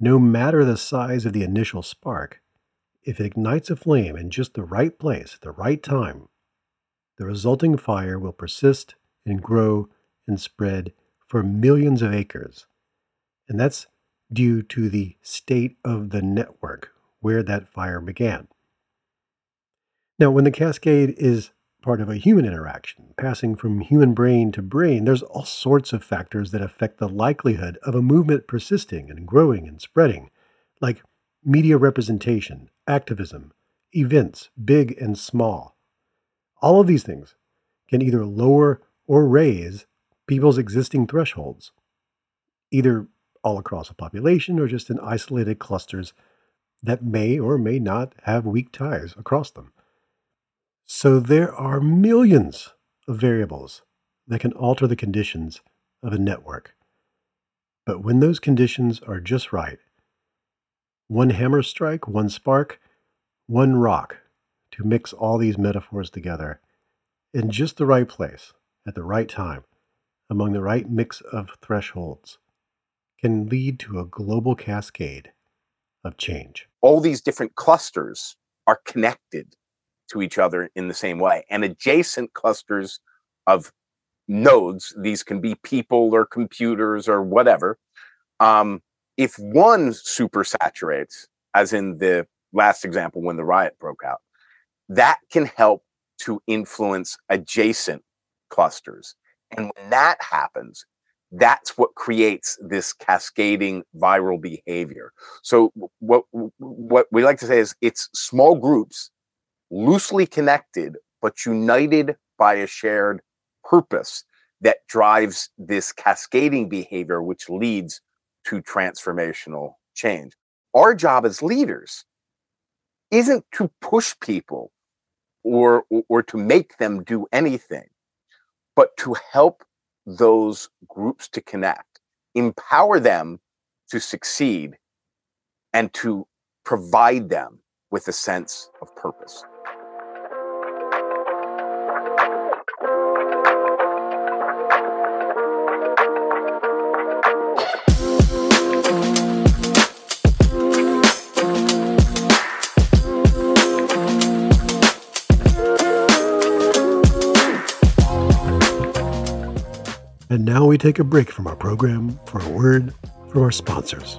no matter the size of the initial spark, if it ignites a flame in just the right place at the right time, the resulting fire will persist and grow and spread for millions of acres. And that's due to the state of the network where that fire began. Now, when the cascade is part of a human interaction, passing from human brain to brain, there's all sorts of factors that affect the likelihood of a movement persisting and growing and spreading, like media representation, activism, events, big and small. All of these things can either lower or raise people's existing thresholds, either all across a population or just in isolated clusters that may or may not have weak ties across them. So there are millions of variables that can alter the conditions of a network. But when those conditions are just right, one hammer strike, one spark, one rock to mix all these metaphors together in just the right place at the right time among the right mix of thresholds can lead to a global cascade of change. All these different clusters are connected to each other in the same way. And adjacent clusters of nodes, these can be people or computers or whatever. Um, if one supersaturates, as in the last example when the riot broke out, that can help to influence adjacent clusters. And when that happens, that's what creates this cascading viral behavior. So what what we like to say is it's small groups loosely connected but united by a shared purpose that drives this cascading behavior which leads to transformational change. Our job as leaders isn't to push people or, or to make them do anything, but to help those groups to connect, empower them to succeed, and to provide them with a sense of purpose. And now we take a break from our program for a word from our sponsors.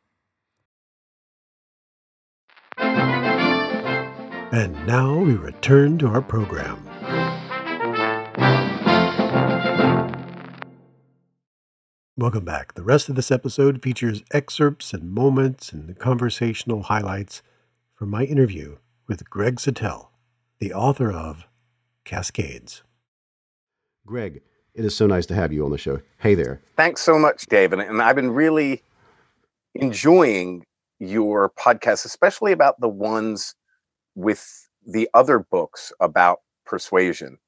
And now we return to our program. Welcome back. The rest of this episode features excerpts and moments and conversational highlights from my interview with Greg Satell, the author of Cascades. Greg, it is so nice to have you on the show. Hey there. Thanks so much, David. And I've been really enjoying your podcast, especially about the ones with the other books about persuasion.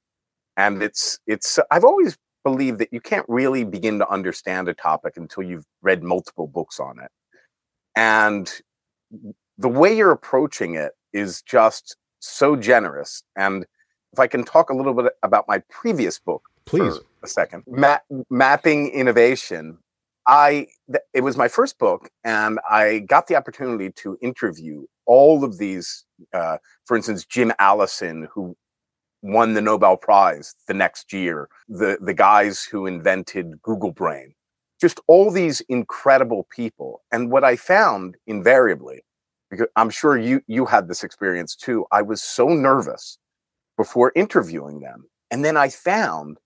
And it's it's I've always believed that you can't really begin to understand a topic until you've read multiple books on it. And the way you're approaching it is just so generous. And if I can talk a little bit about my previous book, please, a second, Ma- mapping innovation. I th- it was my first book, and I got the opportunity to interview all of these. Uh, for instance, Jim Allison, who won the Nobel Prize the next year, the the guys who invented Google Brain, just all these incredible people. And what I found invariably because I'm sure you you had this experience too. I was so nervous before interviewing them, and then I found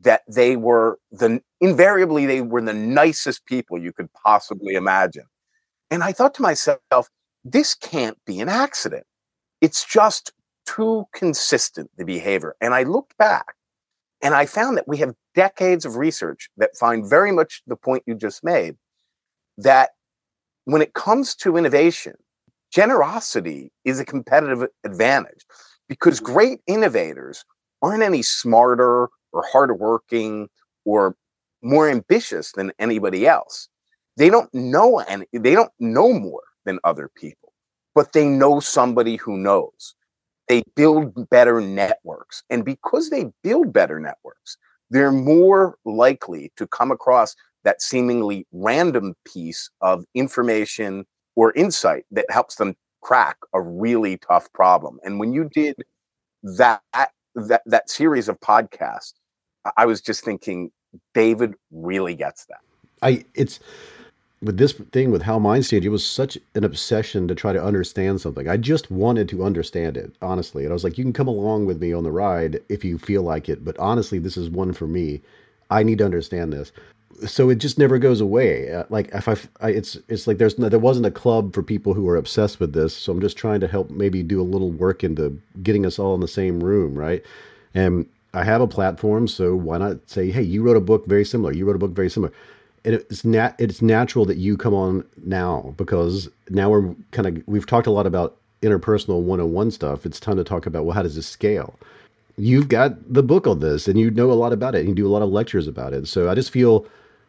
that they were the invariably they were the nicest people you could possibly imagine. And I thought to myself, this can't be an accident. It's just too consistent the behavior. And I looked back and I found that we have decades of research that find very much the point you just made that when it comes to innovation, generosity is a competitive advantage because mm-hmm. great innovators aren't any smarter or harder working or more ambitious than anybody else. They don't know and they don't know more than other people, but they know somebody who knows. They build better networks. And because they build better networks, they're more likely to come across that seemingly random piece of information or insight that helps them crack a really tough problem. And when you did that that that series of podcasts, I was just thinking David really gets that. I it's with this thing with how Minds Change, it was such an obsession to try to understand something. I just wanted to understand it, honestly. And I was like, you can come along with me on the ride if you feel like it, but honestly, this is one for me. I need to understand this. So it just never goes away. Uh, like if I, I, it's it's like there's no, there wasn't a club for people who are obsessed with this. So I'm just trying to help maybe do a little work into getting us all in the same room, right? And I have a platform, so why not say, hey, you wrote a book very similar. You wrote a book very similar. And it's nat it's natural that you come on now because now we're kind of we've talked a lot about interpersonal 101 stuff. It's time to talk about well how does this scale? You've got the book on this and you know a lot about it. And you do a lot of lectures about it. So i just feel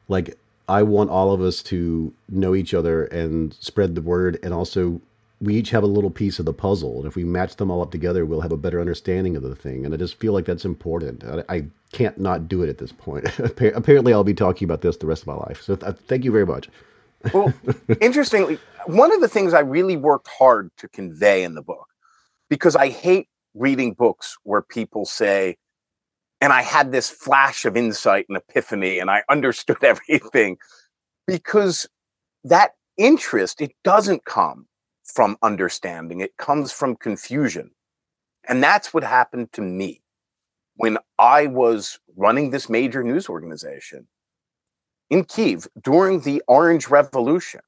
like i want all of us to know each other and spread the word and also we each have a little piece of the puzzle and if we match them all up together we'll have a better understanding of the thing and i just feel like that's important. I, I can't not do it at this point. Apparently i'll be talking about this the rest of my life. So th- thank you very much. Well interestingly one of the things i really worked hard to convey in the book because i hate reading books where people say and i had this flash of insight and epiphany and i understood everything because that interest it doesn't come from understanding, it comes from confusion. And that's what happened to me when I was running this major news organization in Kiev during the Orange Revolution.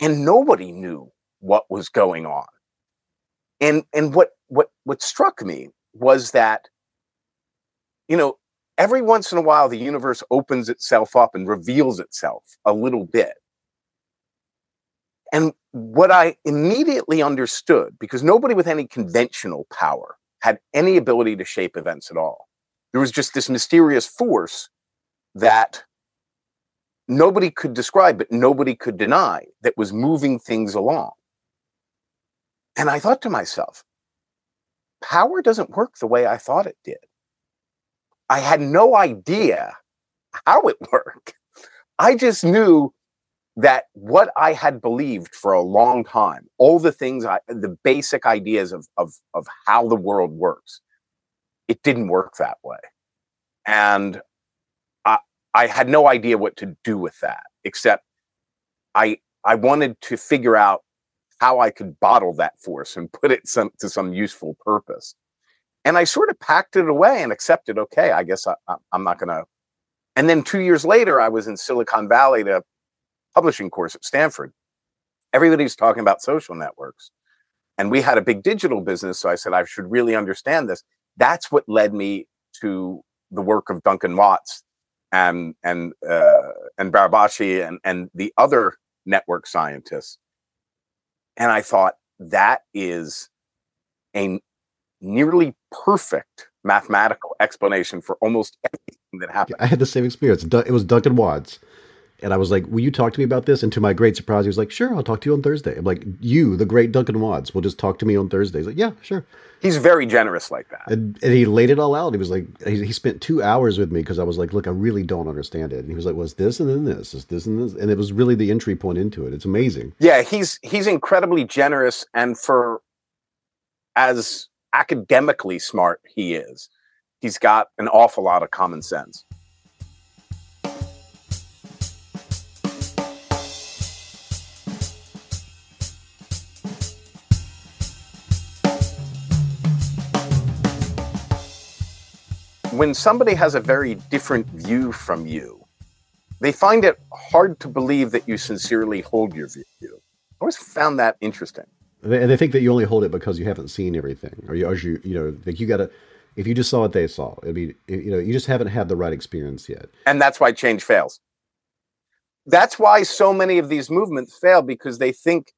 And nobody knew what was going on. And and what what what struck me was that you know every once in a while the universe opens itself up and reveals itself a little bit and what I immediately understood, because nobody with any conventional power had any ability to shape events at all, there was just this mysterious force that nobody could describe, but nobody could deny that was moving things along. And I thought to myself, power doesn't work the way I thought it did. I had no idea how it worked. I just knew that what I had believed for a long time, all the things I, the basic ideas of, of, of how the world works, it didn't work that way. And I, I had no idea what to do with that, except I, I wanted to figure out how I could bottle that force and put it some, to some useful purpose. And I sort of packed it away and accepted, okay, I guess I, I, I'm not going to. And then two years later, I was in Silicon Valley to publishing course at Stanford. Everybody's talking about social networks. And we had a big digital business. So I said, I should really understand this. That's what led me to the work of Duncan Watts and and uh, and Barabási and and the other network scientists. And I thought that is a nearly perfect mathematical explanation for almost everything that happened. I had the same experience. It was Duncan Watts. And I was like, Will you talk to me about this? And to my great surprise, he was like, Sure, I'll talk to you on Thursday. I'm like, You, the great Duncan Watts, will just talk to me on Thursday. He's like, Yeah, sure. He's very generous like that. And, and he laid it all out. He was like, He, he spent two hours with me because I was like, Look, I really don't understand it. And he was like, Was well, this and then this? Is this and this? And it was really the entry point into it. It's amazing. Yeah, he's he's incredibly generous. And for as academically smart he is, he's got an awful lot of common sense. When somebody has a very different view from you, they find it hard to believe that you sincerely hold your view. I always found that interesting. And they think that you only hold it because you haven't seen everything, or you, you, you know, like you got to. If you just saw what they saw, it'd be, you know, you just haven't had the right experience yet. And that's why change fails. That's why so many of these movements fail because they think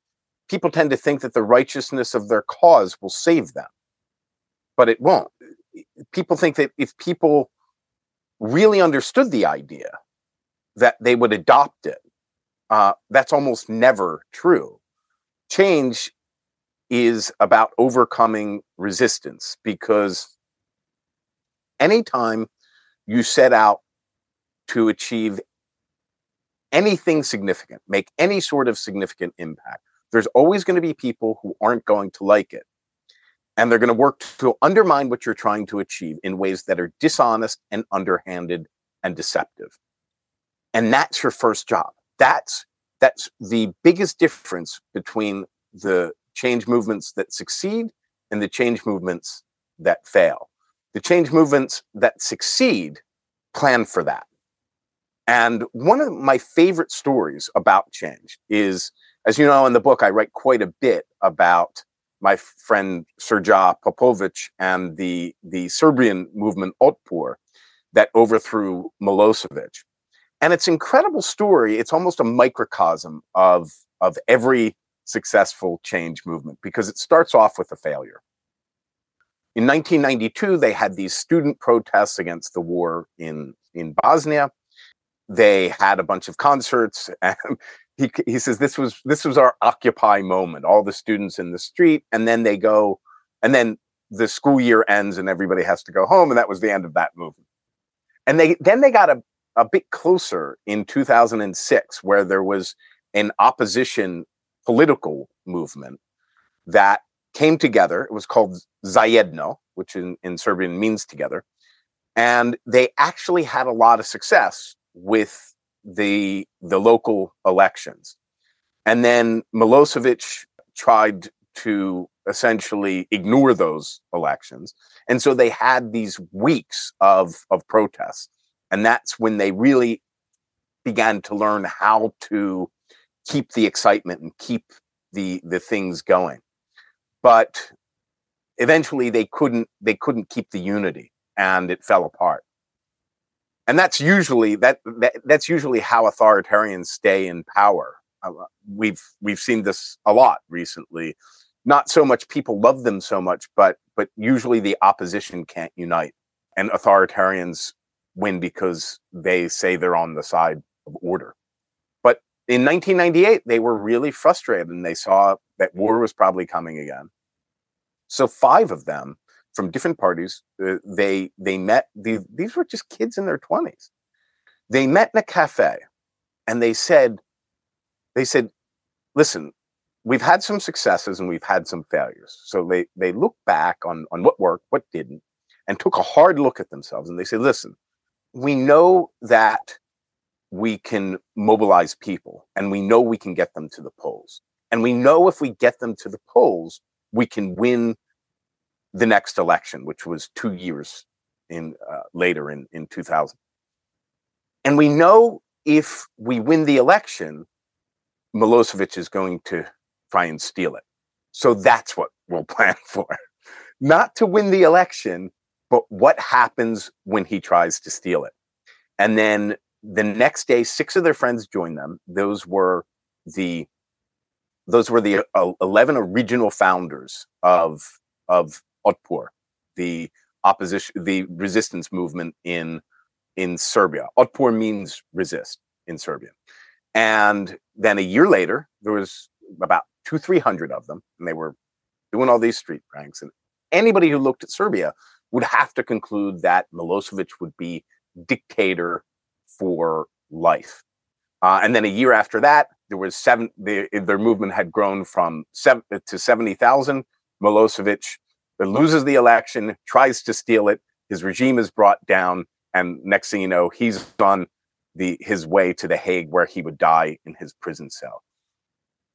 people tend to think that the righteousness of their cause will save them, but it won't people think that if people really understood the idea, that they would adopt it. Uh, that's almost never true. Change is about overcoming resistance because anytime you set out to achieve anything significant, make any sort of significant impact, there's always going to be people who aren't going to like it. And they're going to work to undermine what you're trying to achieve in ways that are dishonest and underhanded and deceptive. And that's your first job. That's that's the biggest difference between the change movements that succeed and the change movements that fail. The change movements that succeed plan for that. And one of my favorite stories about change is, as you know, in the book, I write quite a bit about my friend Srđan Popovic and the, the Serbian movement Otpor that overthrew Milosevic. And it's an incredible story. It's almost a microcosm of, of every successful change movement because it starts off with a failure. In 1992, they had these student protests against the war in, in Bosnia. They had a bunch of concerts. And he, he says this was this was our Occupy moment. All the students in the street, and then they go, and then the school year ends, and everybody has to go home, and that was the end of that movement. And they then they got a a bit closer in 2006, where there was an opposition political movement that came together. It was called Zajedno, which in, in Serbian means together. And they actually had a lot of success with the the local elections. And then Milosevic tried to essentially ignore those elections. And so they had these weeks of, of protests. And that's when they really began to learn how to keep the excitement and keep the the things going but eventually they couldn't they couldn't keep the unity and it fell apart and that's usually that, that that's usually how authoritarians stay in power. Uh, we've we've seen this a lot recently. Not so much people love them so much but but usually the opposition can't unite. And authoritarians win because they say they're on the side of order. But in 1998 they were really frustrated and they saw that war was probably coming again. So five of them from different parties, uh, they they met. These these were just kids in their twenties. They met in a cafe, and they said, they said, listen, we've had some successes and we've had some failures. So they they look back on on what worked, what didn't, and took a hard look at themselves. And they said, listen, we know that we can mobilize people, and we know we can get them to the polls, and we know if we get them to the polls, we can win the next election, which was two years in uh, later in, in 2000. And we know if we win the election, Milosevic is going to try and steal it. So that's what we'll plan for. Not to win the election, but what happens when he tries to steal it. And then the next day, six of their friends joined them. Those were the those were the uh, 11 original founders of of Otpor, the opposition, the resistance movement in in Serbia. Otpor means resist in Serbian. And then a year later, there was about two, three hundred of them, and they were doing all these street pranks. And anybody who looked at Serbia would have to conclude that Milosevic would be dictator for life. Uh, and then a year after that, there was seven. They, their movement had grown from seven to seventy thousand. Milosevic loses the election, tries to steal it. His regime is brought down, and next thing you know, he's on the his way to the Hague, where he would die in his prison cell.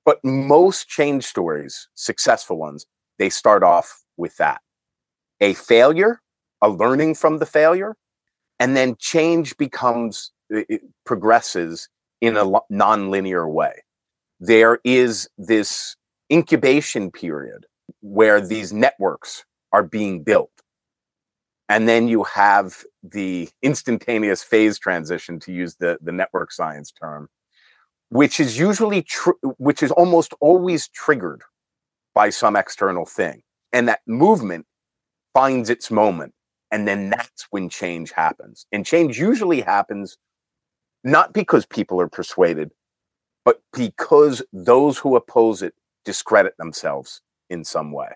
But most change stories, successful ones, they start off with that: a failure, a learning from the failure, and then change becomes it progresses in a non-linear way. There is this incubation period where these networks are being built. And then you have the instantaneous phase transition, to use the, the network science term, which is usually, tr- which is almost always triggered by some external thing. And that movement finds its moment And then that's when change happens. And change usually happens not because people are persuaded, but because those who oppose it discredit themselves in some way.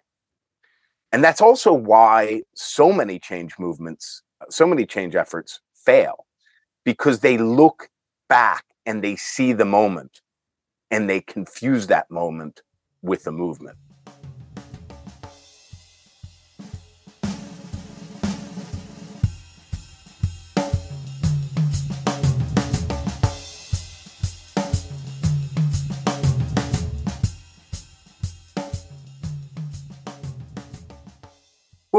And that's also why so many change movements, so many change efforts fail, because they look back and they see the moment and they confuse that moment with the movement.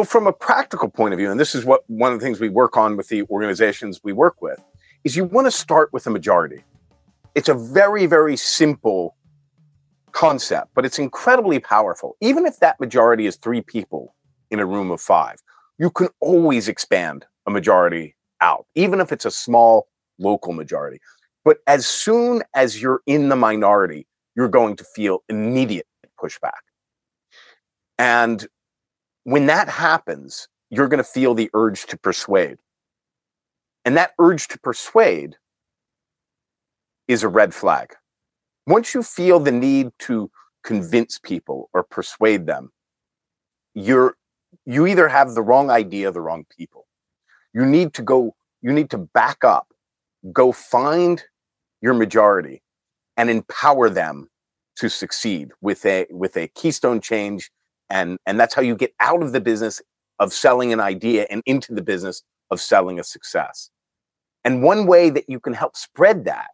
Well, from a practical point of view, and this is what one of the things we work on with the organizations we work with, is you want to start with a majority. It's a very, very simple concept, but it's incredibly powerful. Even if that majority is three people in a room of five, you can always expand a majority out, even if it's a small local majority. But as soon as you're in the minority, you're going to feel immediate pushback. And when that happens, you're going to feel the urge to persuade. And that urge to persuade is a red flag. Once you feel the need to convince people or persuade them, you're you either have the wrong idea, the wrong people. You need to go, you need to back up, go find your majority and empower them to succeed with a with a keystone change and and that's how you get out of the business of selling an idea and into the business of selling a success. And one way that you can help spread that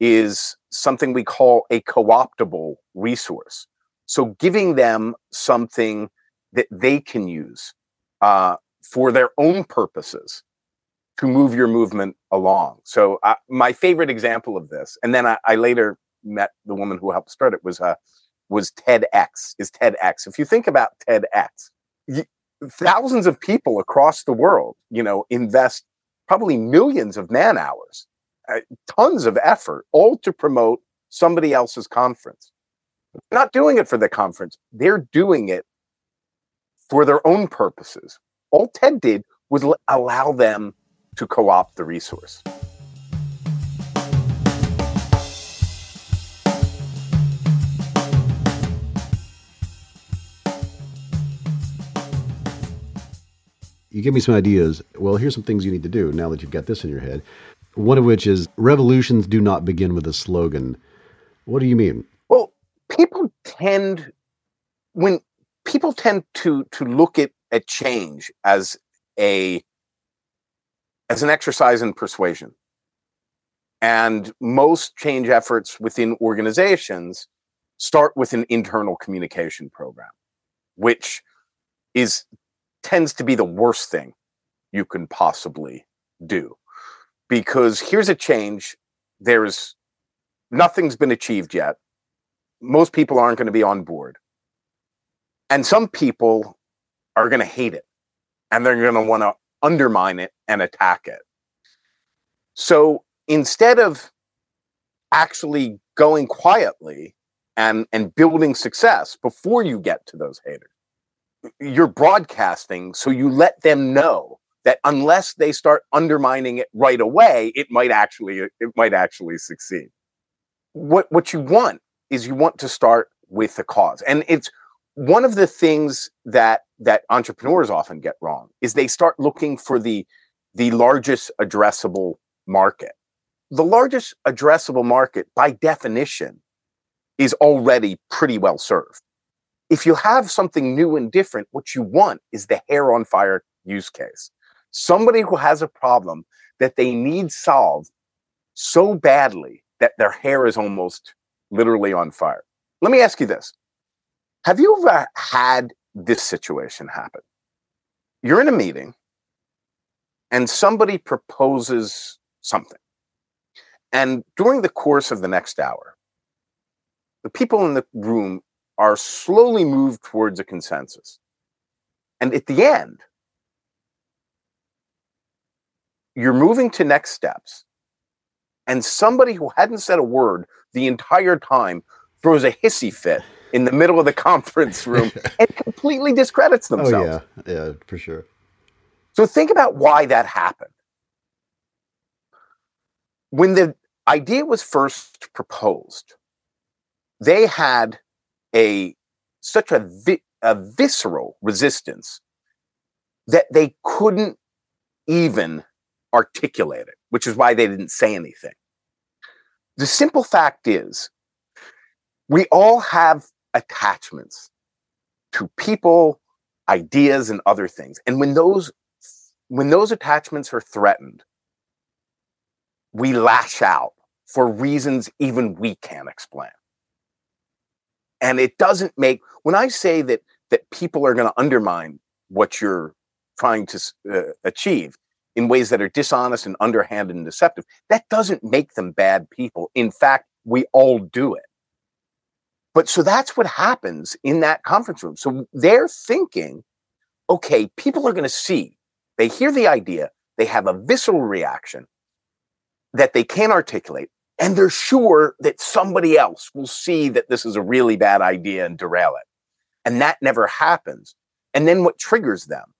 is something we call a co-optable resource. So giving them something that they can use uh, for their own purposes to move your movement along. So uh, my favorite example of this and then I, I, later met the woman who helped start it was uh, was TEDx, is TEDx. If you think about TEDx, thousands of people across the world, you know, invest probably millions of man hours, uh, tons of effort, all to promote somebody else's conference. Not doing it for the conference, they're doing it for their own purposes. All TED did was allow them to co opt the resource. You give me some ideas. Well, here's some things you need to do now that you've got this in your head. One of which is revolutions do not begin with a slogan. What do you mean? Well, people tend when people tend to to look at at change as a as an exercise in persuasion. And most change efforts within organizations start with an internal communication program, which is tends to be the worst thing you can possibly do. Because here's a change there's nothing's been achieved yet. Most people aren't going to be on board. And some people are going to hate it and they're going to want to undermine it and attack it. So instead of actually going quietly and, and building success before you get to those haters, you're broadcasting so you let them know that unless they start undermining it right away it might actually it might actually succeed. What what you want is you want to start with the cause and it's one of the things that that entrepreneurs often get wrong is they start looking for the the largest addressable market. The largest addressable market by definition is already pretty well served if you have something new and different, what you want is the hair on fire use case. Somebody who has a problem that they need solved so badly that their hair is almost literally on fire. Let me ask you this Have you ever had this situation happen? You're in a meeting and somebody proposes something. And during the course of the next hour, the people in the room are slowly moved towards a consensus. And at the end, you're moving to next steps. And somebody who hadn't said a word the entire time throws a hissy fit in the middle of the conference room and completely discredits themselves. Oh, yeah. Yeah, for sure. So think about why that happened. When the idea was first proposed, they had a such a, vi- a visceral resistance that they couldn't even articulate it, which is why they didn't say anything. The simple fact is, we all have attachments to people, ideas, and other things. And when those when those attachments are threatened, we lash out for reasons even we can't explain. And it doesn't make when I say that that people are going to undermine what you're trying to uh, achieve in ways that are dishonest and underhanded and deceptive, that doesn't make them bad people. In fact, we all do it. But so that's what happens in that conference room. So they're thinking, okay, people are going to see, they hear the idea, they have a visceral reaction that they can't articulate, and they're sure that somebody else will see that this is a really bad idea and derail it. And that never happens. And then what triggers them?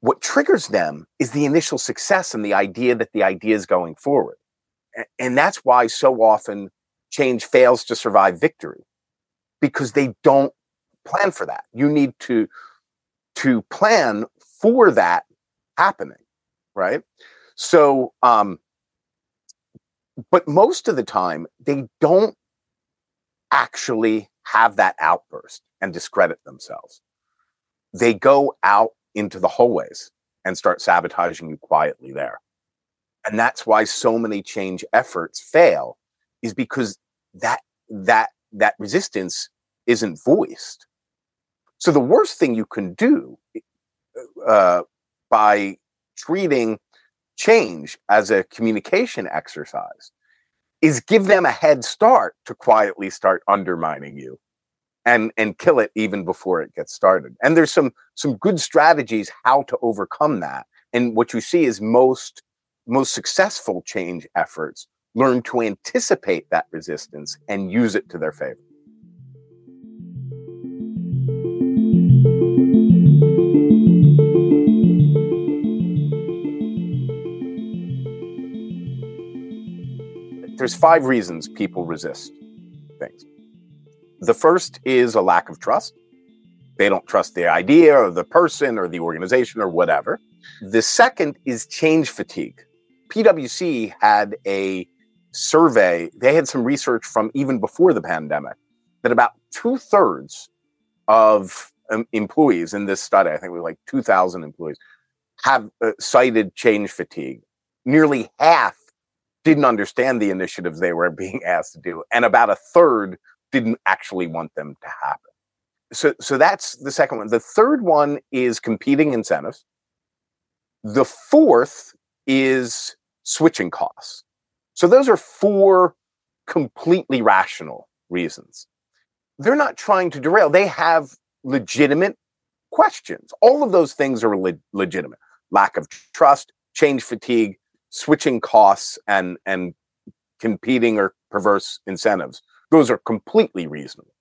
What triggers them is the initial success and the idea that the idea is going forward. And that's why so often change fails to survive victory because they don't plan for that. You need to to plan for that happening, right? So um but most of the time they don't actually have that outburst and discredit themselves. They go out into the hallways and start sabotaging you quietly there. And that's why so many change efforts fail is because that that that resistance isn't voiced. So the worst thing you can do uh, by treating change as a communication exercise is give them a head start to quietly start undermining you and and kill it even before it gets started. And there's some some good strategies how to overcome that. And what you see is most most successful change efforts learn to anticipate that resistance and use it to their favor there's five reasons people resist things. The first is a lack of trust. They don't trust the idea or the person or the organization or whatever. The second is change fatigue. PwC had a survey, they had some research from even before the pandemic that about two thirds of um, employees in this study, I think it was like 2,000 employees, have uh, cited change fatigue. Nearly half didn't understand the initiatives they were being asked to do, and about a third didn't actually want them to happen. So, so that's the second one. The third one is competing incentives. The fourth is switching costs. So those are four completely rational reasons. They're not trying to derail. They have legitimate questions. All of those things are le- legitimate. Lack of trust, change fatigue, switching costs and and competing or perverse incentives. Those are completely reasonable.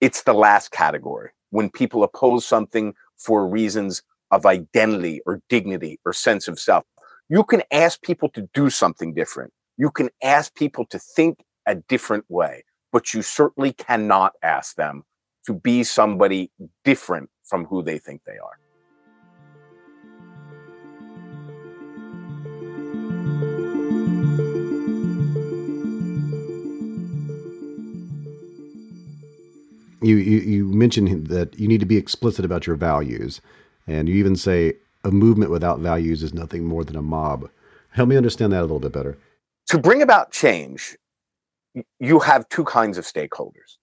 It's the last category. When people oppose something for reasons of identity or dignity or sense of self you can ask people to do something different. You can ask people to think a different way but you certainly cannot ask them to be somebody different from who they think they are you, you you mentioned that you need to be explicit about your values, and you even say a movement without values is nothing more than a mob. Help me understand that a little bit better. To bring about change, you have two kinds of stakeholders.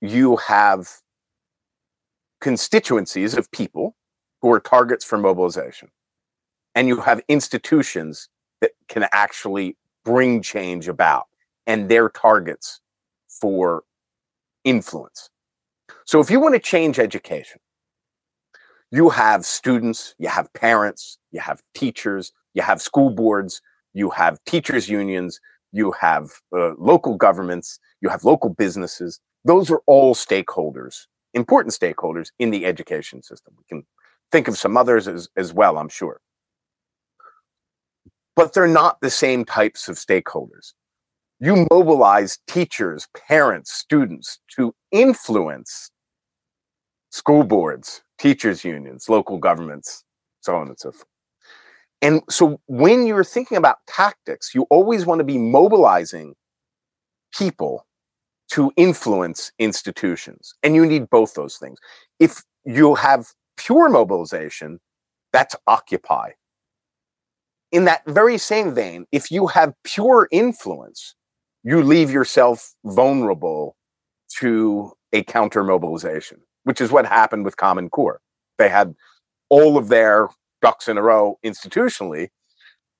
You have constituencies of people who are targets for mobilization, and you have institutions that can actually bring change about, and they're targets for influence. So if you want to change education, you have students, you have parents, you have teachers, you have school boards, you have teachers unions, you have uh, local governments, you have local businesses. Those are all stakeholders, important stakeholders in the education system. We can think of some others as, as well, I'm sure. But they're not the same types of stakeholders. You mobilize teachers, parents, students to influence school boards, teachers' unions, local governments, so on and so forth. And so when you're thinking about tactics, you always want to be mobilizing people to influence institutions. And you need both those things. If you have pure mobilization, that's occupy. In that very same vein, if you have pure influence, you leave yourself vulnerable to a counter mobilization, which is what happened with Common Core. They had all of their ducks in a row institutionally.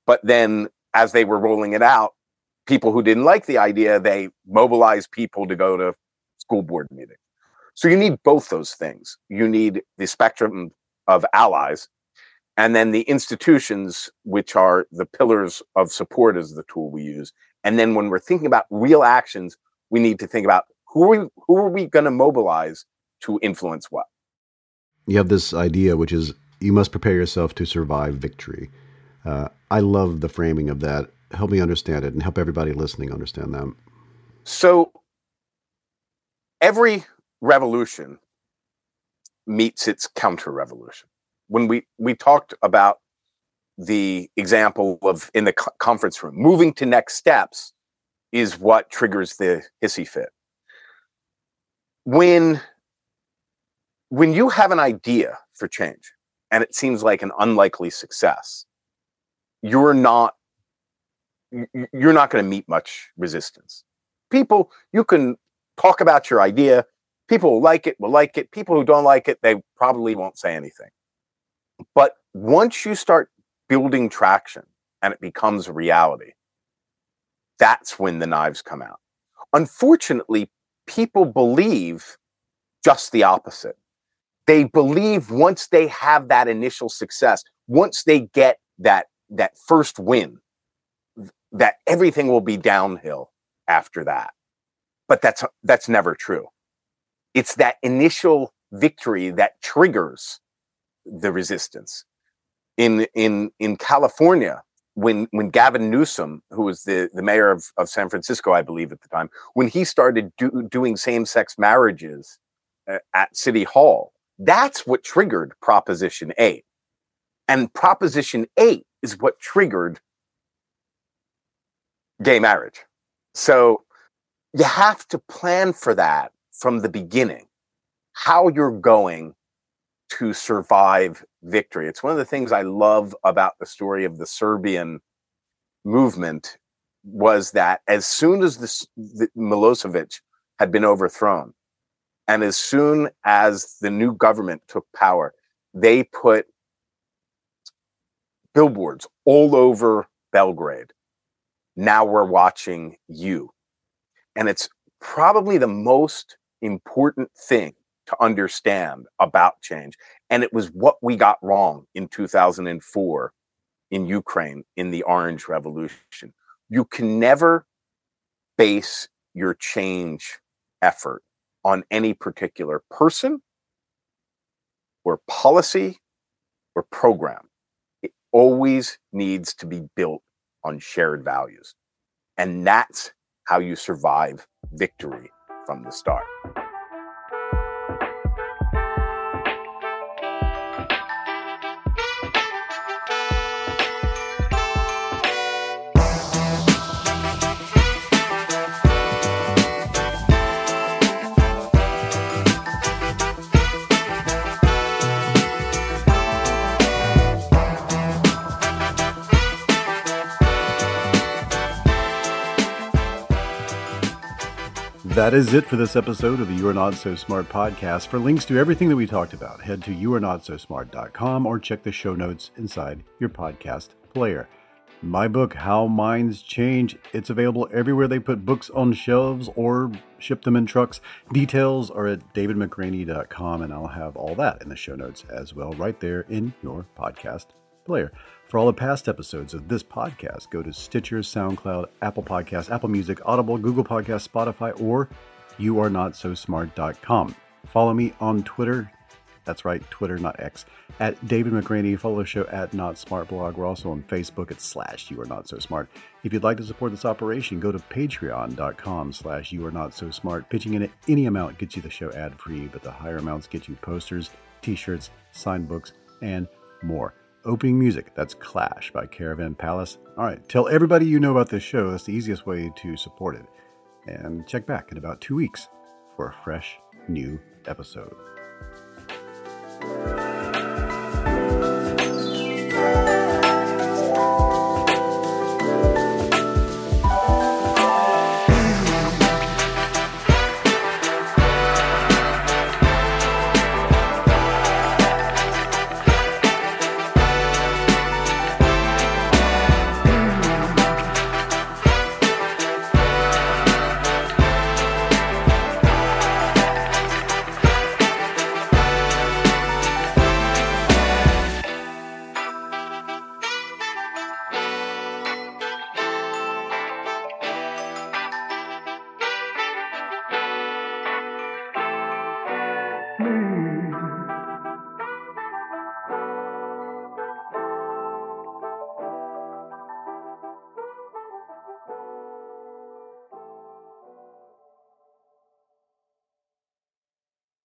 But then as they were rolling it out, people who didn't like the idea, they mobilized people to go to school board meetings. So you need both those things. You need the spectrum of allies and then the institutions, which are the pillars of support, is the tool we use. And then when we're thinking about real actions, we need to think about who are we, who are we going to mobilize to influence what. You have this idea, which is you must prepare yourself to survive victory. Uh, I love the framing of that. Help me understand it and help everybody listening understand that. So, every revolution meets its counter revolution. When we, we talked about the example of in the conference room, moving to next steps is what triggers the hissy fit. When when you have an idea for change, and it seems like an unlikely success, you're not you're not going to meet much resistance. People, you can talk about your idea. People will like it, will like it. People who don't like it, they probably won't say anything. But once you start building traction and it becomes reality, that's when the knives come out. Unfortunately, people believe just the opposite they believe once they have that initial success, once they get that that first win, that everything will be downhill after that. But that's that's never true. It's that initial victory that triggers the resistance. In in in California, when when Gavin Newsom, who was the, the mayor of, of San Francisco, I believe at the time, when he started do, doing same sex marriages uh, at City Hall, that's what triggered Proposition 8. And Proposition 8 is what triggered gay marriage. So you have to plan for that from the beginning, how you're going to survive victory. It's one of the things I love about the story of the Serbian movement was that as soon as this, the, Milosevic had been overthrown, and as soon as the new government took power, they put billboards all over Belgrade. Now we're watching you. And it's probably the most important thing to understand about change. And it was what we got wrong in 2004 in Ukraine in the Orange Revolution. You can never base your change effort on any particular person or policy or program. It always needs to be built on shared values. And that's how you survive victory from the start. That is it for this episode of the You Are Not So Smart podcast. For links to everything that we talked about, head to youarenotsosmart.com or check the show notes inside your podcast player. My book, How Minds Change, it's available everywhere they put books on shelves or ship them in trucks. Details are at davidmcraney.com, and I'll have all that in the show notes as well, right there in your podcast player. For all the past episodes of this podcast, go to Stitcher, SoundCloud, Apple Podcasts, Apple Music, Audible, Google Podcasts, Spotify, or youarenotsosmart.com. Follow me on Twitter That's right, Twitter, not X. At David McRaney. Follow the show at Not Smart Blog. We're also on Facebook at slash You Are Not So Smart. If you'd like to support this operation, go to patreon.com slash You Are Not So Smart. Pitching in at any amount gets you the show ad free, but the higher amounts get you posters, t-shirts, signed books, and more. Opening music, that's Clash by Caravan Palace. All right, tell everybody you know about this show. That's the easiest way to support it. And check back in about two weeks for a fresh new episode.